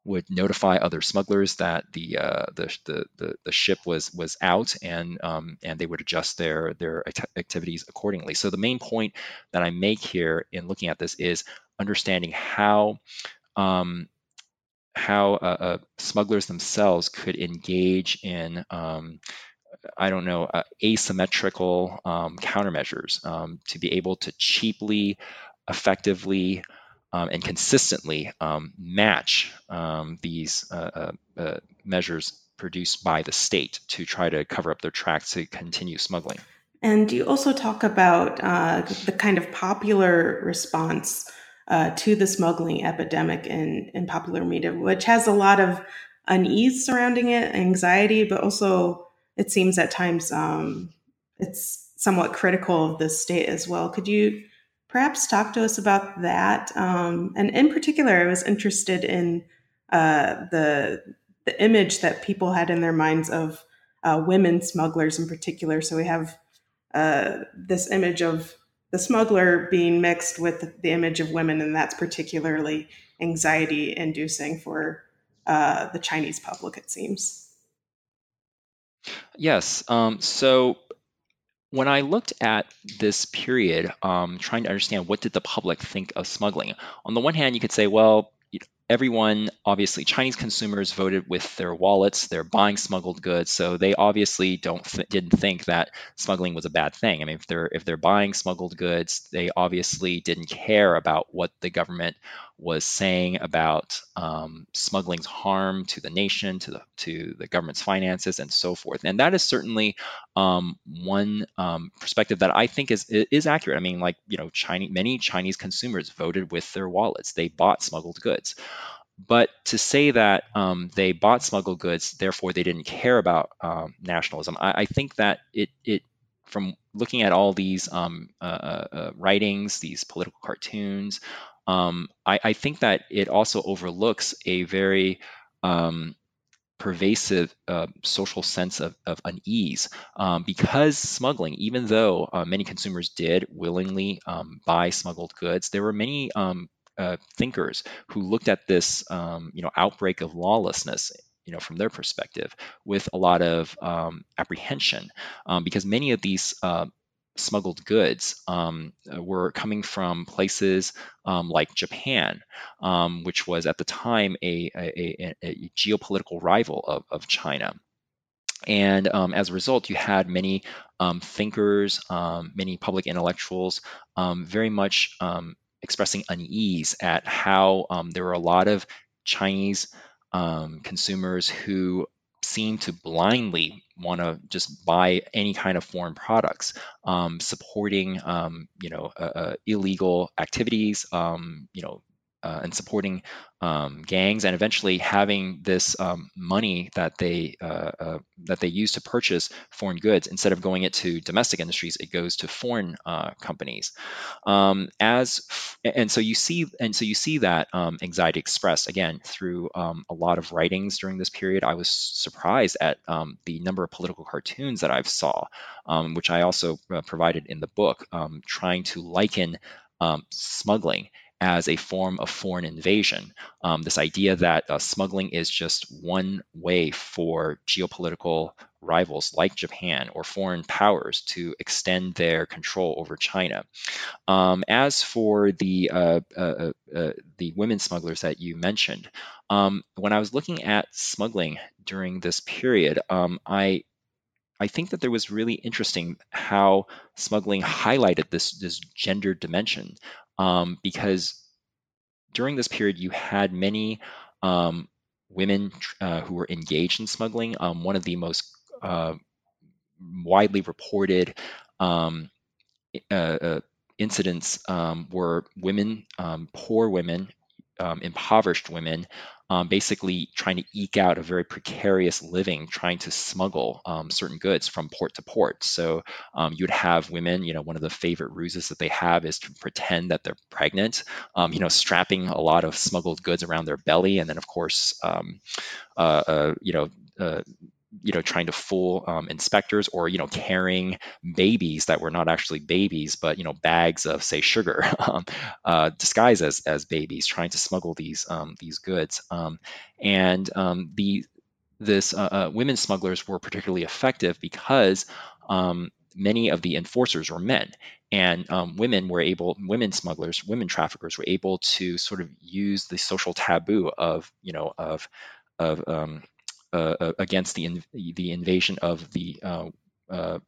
would notify other smugglers that the uh, the, the, the, the, ship was was out and um, and they would adjust their their activities accordingly. So the main point that I make here in looking at this is understanding how um, how uh, uh, smugglers themselves could engage in um, I don't know uh, asymmetrical um, countermeasures um, to be able to cheaply, effectively um, and consistently um, match um, these uh, uh, uh, measures produced by the state to try to cover up their tracks to continue smuggling. And you also talk about uh, the kind of popular response uh, to the smuggling epidemic in, in popular media, which has a lot of unease surrounding it, anxiety, but also it seems at times um, it's somewhat critical of the state as well. Could you perhaps talk to us about that. Um, and in particular, I was interested in uh, the the image that people had in their minds of uh, women smugglers in particular. So we have uh, this image of the smuggler being mixed with the image of women, and that's particularly anxiety inducing for uh, the Chinese public, it seems. Yes. Um, so when I looked at this period, um, trying to understand what did the public think of smuggling, on the one hand, you could say, well, everyone, obviously, Chinese consumers voted with their wallets. They're buying smuggled goods, so they obviously don't th- didn't think that smuggling was a bad thing. I mean, if they're if they're buying smuggled goods, they obviously didn't care about what the government was saying about um, smuggling's harm to the nation, to the to the government's finances, and so forth. And that is certainly um, one um, perspective that I think is is accurate. I mean, like you know, Chinese many Chinese consumers voted with their wallets; they bought smuggled goods. But to say that um, they bought smuggled goods, therefore they didn't care about um, nationalism, I, I, think that it it from looking at all these um, uh, uh, uh writings, these political cartoons, um, I, I, think that it also overlooks a very um, pervasive uh, social sense of, of unease. Um, because smuggling, even though uh, many consumers did willingly um, buy smuggled goods, there were many um, uh, thinkers who looked at this um, you know outbreak of lawlessness you know from their perspective with a lot of um, apprehension. Because many of these uh, smuggled goods um, uh, were coming from places um, like Japan, um, which was at the time a, a, a geopolitical rival of, of China. And um, as a result, you had many um, thinkers, um, many public intellectuals very much expressing unease at how there were a lot of Chinese consumers who seemed to blindly want to just buy any kind of foreign products, um, supporting um, you know uh, uh, illegal activities, um, you know uh, and supporting um, gangs, and eventually having this um, money that they uh, uh, that they use to purchase foreign goods instead of going it to domestic industries, it goes to foreign uh, companies. Um, as and so you see and so you see that um, anxiety expressed again through um, a lot of writings during this period. I was surprised at um, the number of political cartoons that I saw, which I also uh, provided in the book, trying to liken smuggling as a form of foreign invasion. Um, this idea that uh, smuggling is just one way for geopolitical rivals like Japan or foreign powers to extend their control over China. Um, as for the uh, uh, uh, uh the women smugglers that you mentioned, um, when I was looking at smuggling during this period, um, I I think that there was really interesting how smuggling highlighted this this gender dimension um, because during this period you had many um, women uh, who were engaged in smuggling. Um, one of the most uh, widely reported um, uh, uh, incidents um, were women, um, poor women, impoverished women um, basically trying to eke out a very precarious living, trying to smuggle um, certain goods from port to port. So um, you'd have women, you know, one of the favorite ruses that they have is to pretend that they're pregnant, um, you know, strapping a lot of smuggled goods around their belly, and then of course, um, uh, uh, you know. Uh, you know trying to fool um, inspectors or you know carrying babies that were not actually babies but you know bags of say sugar um, uh, disguised as as babies trying to smuggle these um, these goods um, and um, the this uh, uh, women smugglers were particularly effective because um, many of the enforcers were men and um, women were able women smugglers women traffickers were able to sort of use the social taboo of you know of of um, uh, uh, against the in, the invasion of the uh, uh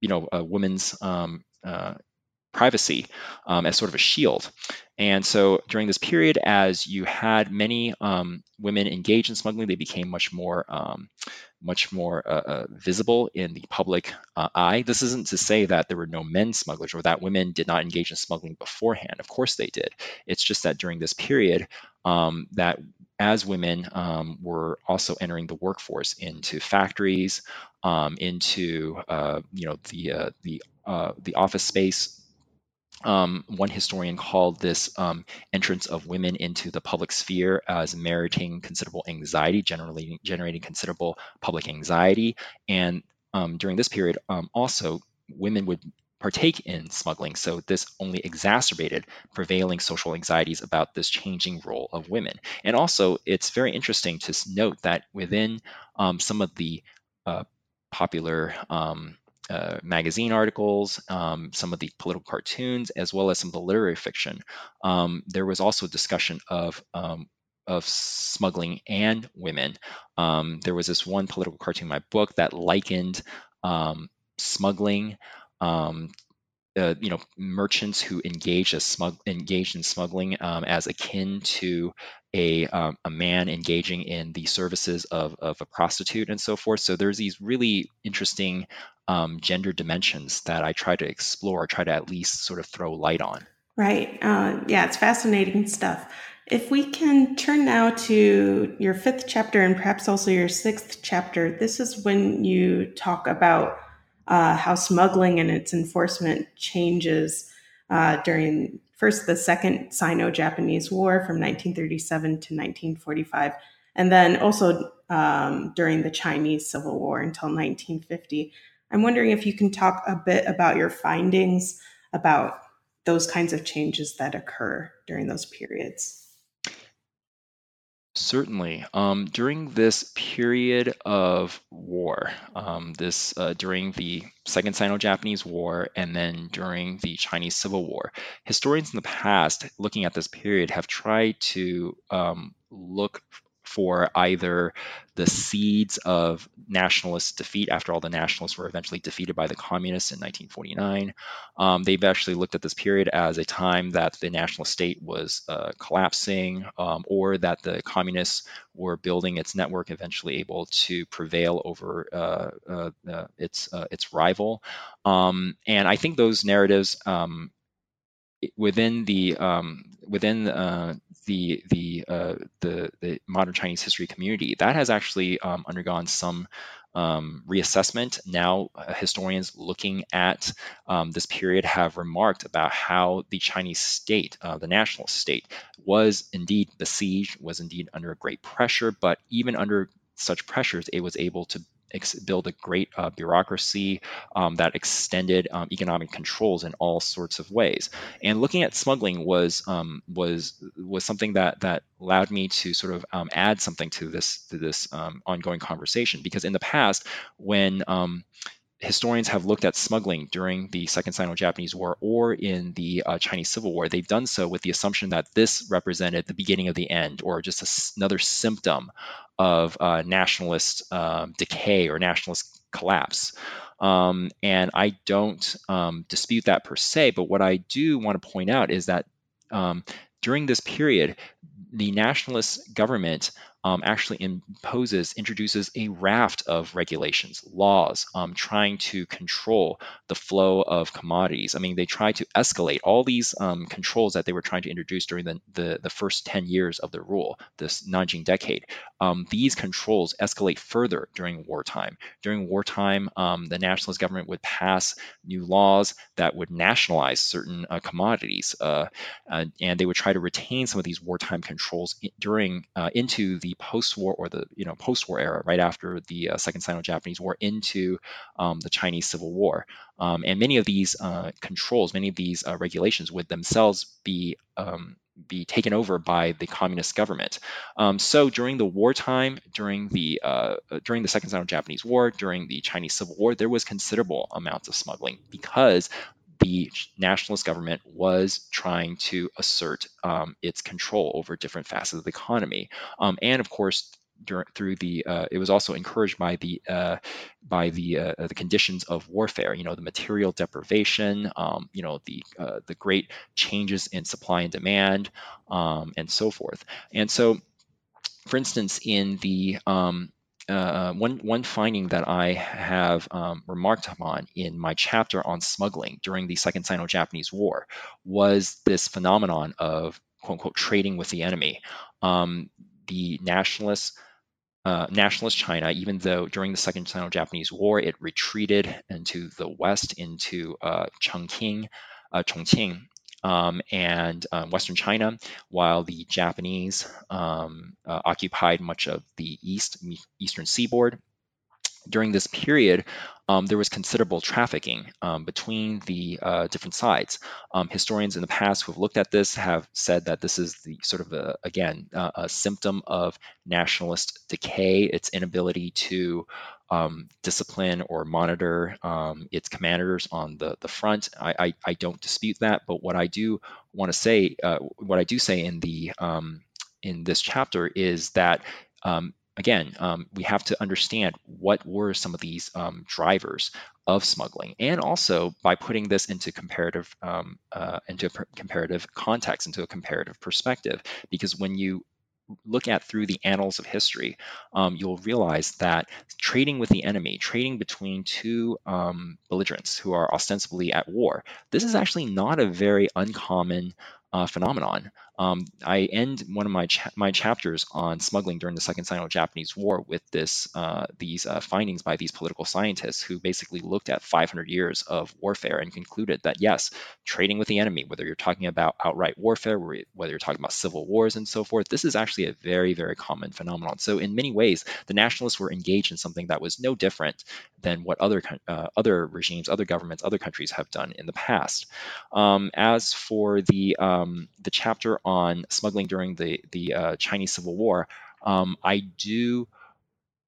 you know women's um, privacy um, as sort of a shield. And so during this period, as you had many um, women engaged in smuggling, they became much more um, much more uh, uh, visible in the public uh, eye. This isn't to say that there were no men smugglers or that women did not engage in smuggling beforehand. Of course they did. It's just that during this period, um, that as women um, were also entering the workforce into factories, um, into uh, you know the uh, the uh, the office space um, one historian called this um, entrance of women into the public sphere as meriting considerable anxiety, generally generating considerable public anxiety. And um, during this period, um, also women would partake in smuggling. So this only exacerbated prevailing social anxieties about this changing role of women. And also, it's very interesting to note that within um, some of the uh, popular um, uh, magazine articles, um, some of the political cartoons, as well as some of the literary fiction. Um, there was also discussion of um, of smuggling and women. Um, there was this one political cartoon in my book that likened um, smuggling um, uh, you know merchants who engage as smug engaged in smuggling um, as akin to a, um, a man engaging in the services of, of a prostitute and so forth. So there's these really interesting um, gender dimensions that I try to explore, try to at least sort of throw light on. Right. Uh, yeah, it's fascinating stuff. If we can turn now to your fifth chapter and perhaps also your sixth chapter, this is when you talk about uh, how smuggling and its enforcement changes uh, during first the Second Sino Japanese War from 1937 to 1945, and then also um, during the Chinese Civil War until 1950. I'm wondering if you can talk a bit about your findings about those kinds of changes that occur during those periods. Certainly. Um, during this period of war, um, this uh, during the Second Sino-Japanese War and then during the Chinese Civil War, historians in the past, looking at this period, have tried to um, look for either the seeds of nationalist defeat. After all, the nationalists were eventually defeated by the communists in 1949. Um, they've actually looked at this period as a time that the national state was uh, collapsing, um, or that the communists were building its network, eventually able to prevail over uh, uh, uh its uh, its rival. Um, and I think those narratives um, within the um, within uh, the the, uh, the the modern Chinese history community, that has actually um, undergone some um, reassessment. Now, uh, historians looking at um, this period have remarked about how the Chinese state, uh, the national state, was indeed besieged, was indeed under great pressure, but even under such pressures, it was able to build a great uh, bureaucracy um, that extended um, economic controls in all sorts of ways. And looking at smuggling was um, was was something that that allowed me to sort of um, add something to this to this um, ongoing conversation because in the past when historians have looked at smuggling during the Second Sino-Japanese War or in the uh, Chinese Civil War, they've done so with the assumption that this represented the beginning of the end or just another symptom of uh, nationalist um, decay or nationalist collapse. Um, and I don't um, dispute that per se, but what I do want to point out is that um, during this period, the nationalist government um, actually imposes, introduces a raft of regulations, laws, um, trying to control the flow of commodities. I mean, they try to escalate all these um, controls that they were trying to introduce during the, the, the, first 10 years of their rule, this Nanjing decade. Um, these controls escalate further during wartime. During wartime, um, the nationalist government would pass new laws that would nationalize certain uh, commodities, uh, uh, and they would try to retain some of these wartime controls during uh, into the post-war or the you know post-war era, right after the uh, Second Sino-Japanese War, into um, the Chinese Civil War. Um, and many of these uh, controls, many of these uh, regulations, would themselves be um, be taken over by the communist government. Um, so during the wartime, during the uh, during the Second Sino-Japanese War, during the Chinese Civil War, there was considerable amounts of smuggling because the nationalist government was trying to assert um, its control over different facets of the economy. Um, and of course, during, through the uh, it was also encouraged by the uh, by the uh, the conditions of warfare you know the material deprivation um, you know the uh, the great changes in supply and demand um, and so forth and so for instance in the um, uh, one one finding that I have um, remarked upon in my chapter on smuggling during the Second Sino-Japanese War was this phenomenon of "quote unquote" trading with the enemy. Um, the nationalists. Uh, nationalist China, even though during the Second Sino-Japanese War it retreated into the west into uh, Chongqing, uh, Chongqing, um, and um, Western China, while the Japanese um, uh, occupied much of the east eastern seaboard. During this period, um, there was considerable trafficking um, between the uh, different sides. Um, historians in the past who have looked at this have said that this is the sort of a, again uh, a symptom of nationalist decay, its inability to um, discipline or monitor um, its commanders on the, the front. I, I, I, don't dispute that, but what I do want to say, uh, what I do say in the um, in this chapter is that um, again, um, we have to understand what were some of these um, drivers of smuggling, and also by putting this into comparative um, uh, into comparative context, into a comparative perspective. Because when you look at through the annals of history, um, you'll realize that trading with the enemy, trading between two um, belligerents who are ostensibly at war, this is actually not a very uncommon uh, phenomenon. Um, I end one of my cha- my chapters on smuggling during the Second Sino-Japanese War with this uh, these uh, findings by these political scientists who basically looked at 500 years of warfare and concluded that yes, trading with the enemy, whether you're talking about outright warfare, whether you're talking about civil wars and so forth, this is actually a very very common phenomenon. So in many ways, the nationalists were engaged in something that was no different than what other uh, other regimes, other governments, other countries have done in the past. Um, as for the um, the chapter on smuggling during the the uh, Chinese Civil War, um, I do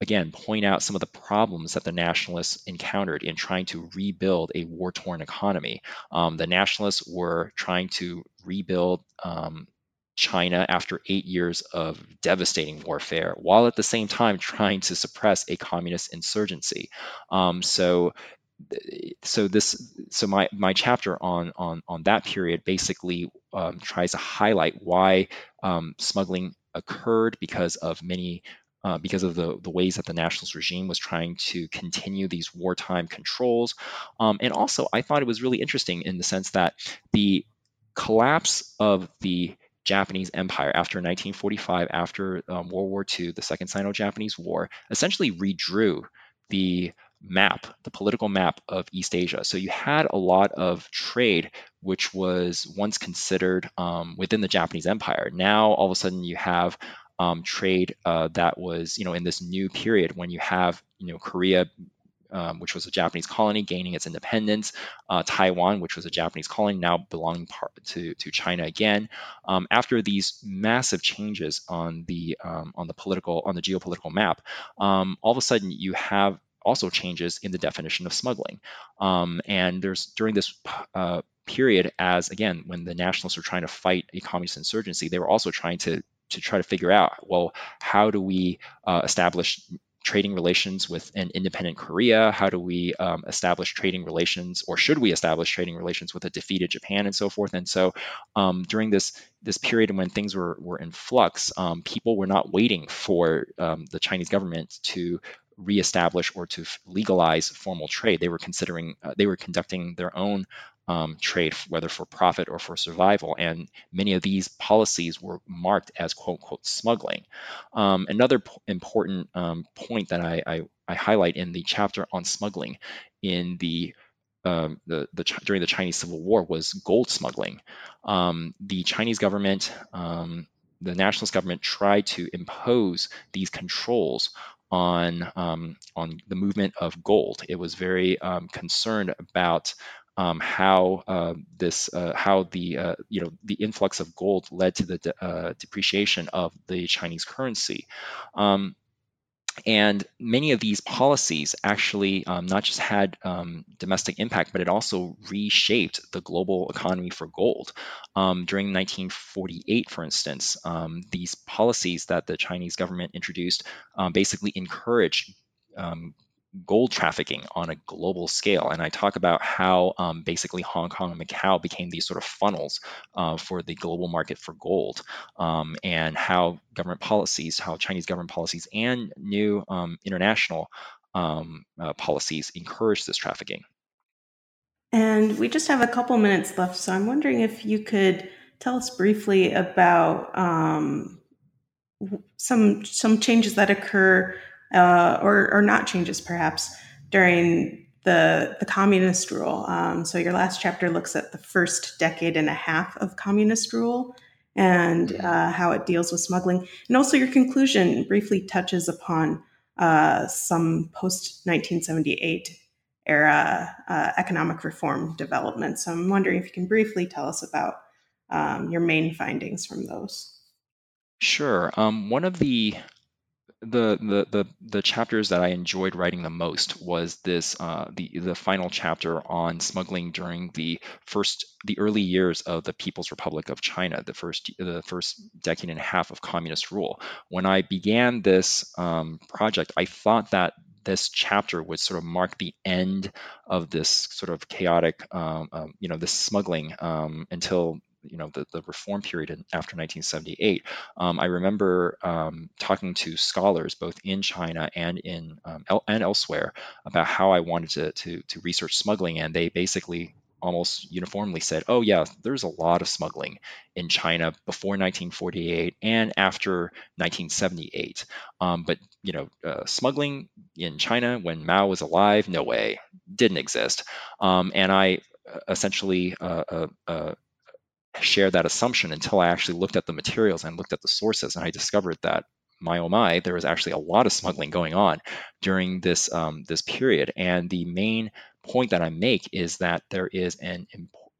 again point out some of the problems that the nationalists encountered in trying to rebuild a war-torn economy. Um, the nationalists were trying to rebuild um, China after eight years of devastating warfare, while at the same time trying to suppress a communist insurgency. Um, so so this so my my chapter on on on that period basically um, tries to highlight why um, smuggling occurred because of many uh, because of the, the ways that the nationalist regime was trying to continue these wartime controls. Um, and also, I thought it was really interesting in the sense that the collapse of the Japanese Empire after 1945, after um, World War II, the Second Sino Japanese War, essentially redrew the map, the political map of East Asia. So you had a lot of trade which was once considered um, within the Japanese Empire. Now all of a sudden you have um, trade uh, that was, you know, in this new period when you have, you know, Korea um, which was a Japanese colony, gaining its independence. Uh, Taiwan, which was a Japanese colony, now belonging part to, to China again. Um, after these massive changes on the um, on the political on the geopolitical map, um, all of a sudden you have also changes in the definition of smuggling. Um, and there's during this uh, period, as again when the nationalists were trying to fight a communist insurgency, they were also trying to to try to figure out well how do we uh, establish trading relations with an independent Korea? How do we um, establish trading relations, or should we establish trading relations with a defeated Japan and so forth? And so, um, during this this period and when things were were in flux, um, people were not waiting for um, the Chinese government to reestablish or to legalize formal trade. They were considering uh, they were conducting their own um, trade, whether for profit or for survival. And many of these policies were marked as quote unquote smuggling. Um, another p- important um, point that I, I, I, highlight in the chapter on smuggling in the um, the, the during the Chinese Civil War was gold smuggling. Um, the Chinese government, um, the nationalist government, tried to impose these controls on um, on the movement of gold. It was very um, concerned about um, how uh, this uh, how the uh, you know the influx of gold led to the de- uh, depreciation of the Chinese currency. Um, and many of these policies actually um, not just had um, domestic impact, but it also reshaped the global economy for gold. Um, during 1948, for instance, um, these policies that the Chinese government introduced um, basically encouraged um, gold trafficking on a global scale. And I talk about how um, basically Hong Kong and Macau became these sort of funnels uh, for the global market for gold, um, and how government policies, how Chinese government policies, and new um, international um, uh, policies encourage this trafficking. And we just have a couple minutes left, so I'm wondering if you could tell us briefly about um, some some changes that occur uh, or, or not changes perhaps during the, the communist rule. Um, so your last chapter looks at the first decade and a half of communist rule and mm-hmm. uh, how it deals with smuggling. And also your conclusion briefly touches upon uh, some post 1978 era uh, economic reform development. So I'm wondering if you can briefly tell us about um, your main findings from those. Sure. Um, one of the the, the the chapters that I enjoyed writing the most was this uh, the the final chapter on smuggling during the first the early years of the People's Republic of China, the first the first decade and a half of communist rule. When I began this um, project, I thought that this chapter would sort of mark the end of this sort of chaotic, um, um, you know, this smuggling um, until you know the, the reform period in, after 1978 um, i remember um, talking to scholars both in china and in um, el- and elsewhere about how i wanted to, to to research smuggling and they basically almost uniformly said oh yeah there's a lot of smuggling in china before 1948 and after 1978 um, but you know uh, smuggling in china when mao was alive no way didn't exist. Um, and i uh, essentially uh, uh, uh share that assumption until I actually looked at the materials and looked at the sources, and I discovered that my oh my, there was actually a lot of smuggling going on during this um, this period. And the main point that I make is that there is an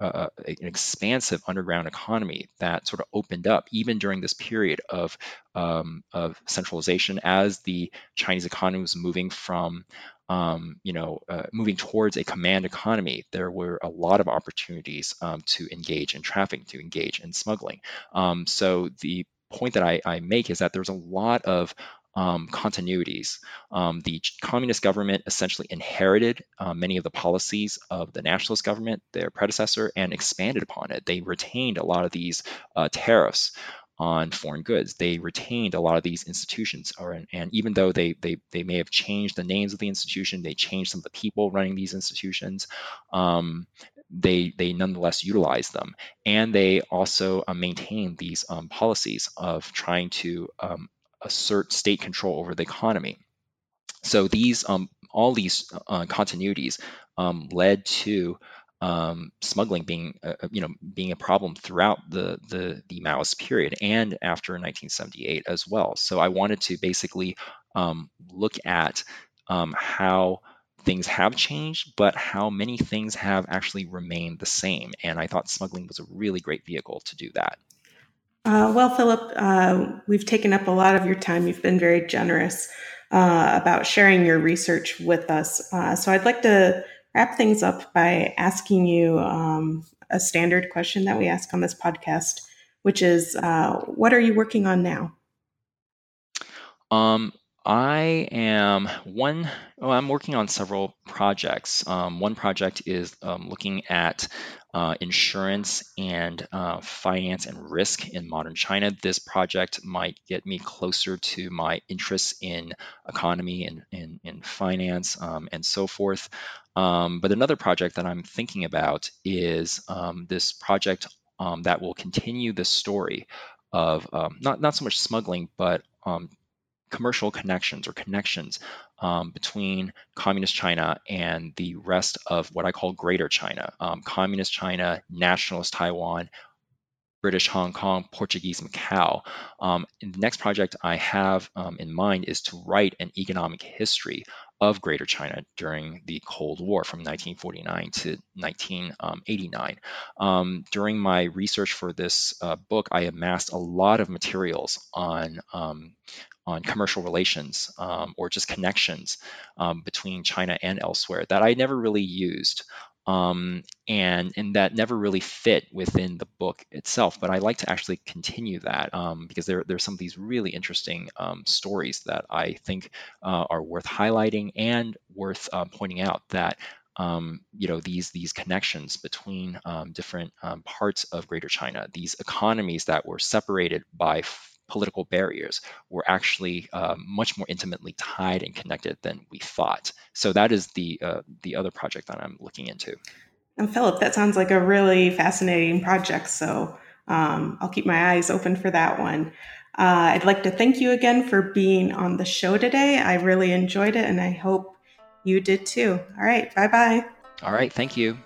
uh, uh an expansive underground economy that sort of opened up even during this period of um, of centralization as the Chinese economy was moving from um, you know, uh, moving towards a command economy, there were a lot of opportunities um, to engage in trafficking, to engage in smuggling. Um, so the point that I, I, make is that there's a lot of um, continuities. Um, the communist government essentially inherited uh, many of the policies of the nationalist government, their predecessor, and expanded upon it. They retained a lot of these uh, tariffs on foreign goods. They retained a lot of these institutions, or, and even though they, they, they may have changed the names of the institution, they changed some of the people running these institutions. Um, they they nonetheless utilize them, and they also uh, maintain these um, policies of trying to um, assert state control over the economy. So these um, all these uh, continuities um, led to um, smuggling being uh, uh, you know being a problem throughout the, the the Maoist period and after 1978 as well. So I wanted to basically um, look at um, how things have changed, but how many things have actually remained the same. And I thought smuggling was a really great vehicle to do that. Uh, well, Philip, uh, we've taken up a lot of your time. You've been very generous uh, about sharing your research with us. Uh, so I'd like to wrap things up by asking you um, a standard question that we ask on this podcast, which is uh, what are you working on now? Um, I am one. Oh, I'm working on several projects. Um, one project is um, looking at uh, insurance and uh, finance and risk in modern China. This project might get me closer to my interests in economy and in, in finance um, and so forth. Um, but another project that I'm thinking about is um, this project um, that will continue the story of not not so much smuggling, but commercial connections or connections um, between communist China and the rest of what I call Greater China, um, communist China, nationalist Taiwan, British Hong Kong, Portuguese Macau. Um, the next project I have um, in mind is to write an economic history of Greater China during the Cold War from 1949 to 1989. Um, during my research for this uh, book, I amassed a lot of materials on um, on commercial relations um, or just connections um, between China and elsewhere that I never really used. Um, and and that never really fit within the book itself. But I like to actually continue that um, because there there's some of these really interesting um, stories that I think uh, are worth highlighting and worth uh, pointing out that um, you know these these connections between um, different um, parts of Greater China, these economies that were separated by political barriers were actually uh, much more intimately tied and connected than we thought. So that is the uh, the other project that I'm looking into. And Philip, that sounds like a really fascinating project. So um, I'll keep my eyes open for that one. Uh, I'd like to thank you again for being on the show today. I really enjoyed it, and I hope you did too. All right, bye bye. All right, thank you.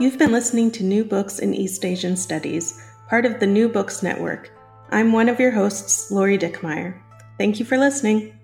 You've been listening to New Books in East Asian Studies, part of the New Books Network. I'm one of your hosts, Lori Dickmeyer. Thank you for listening.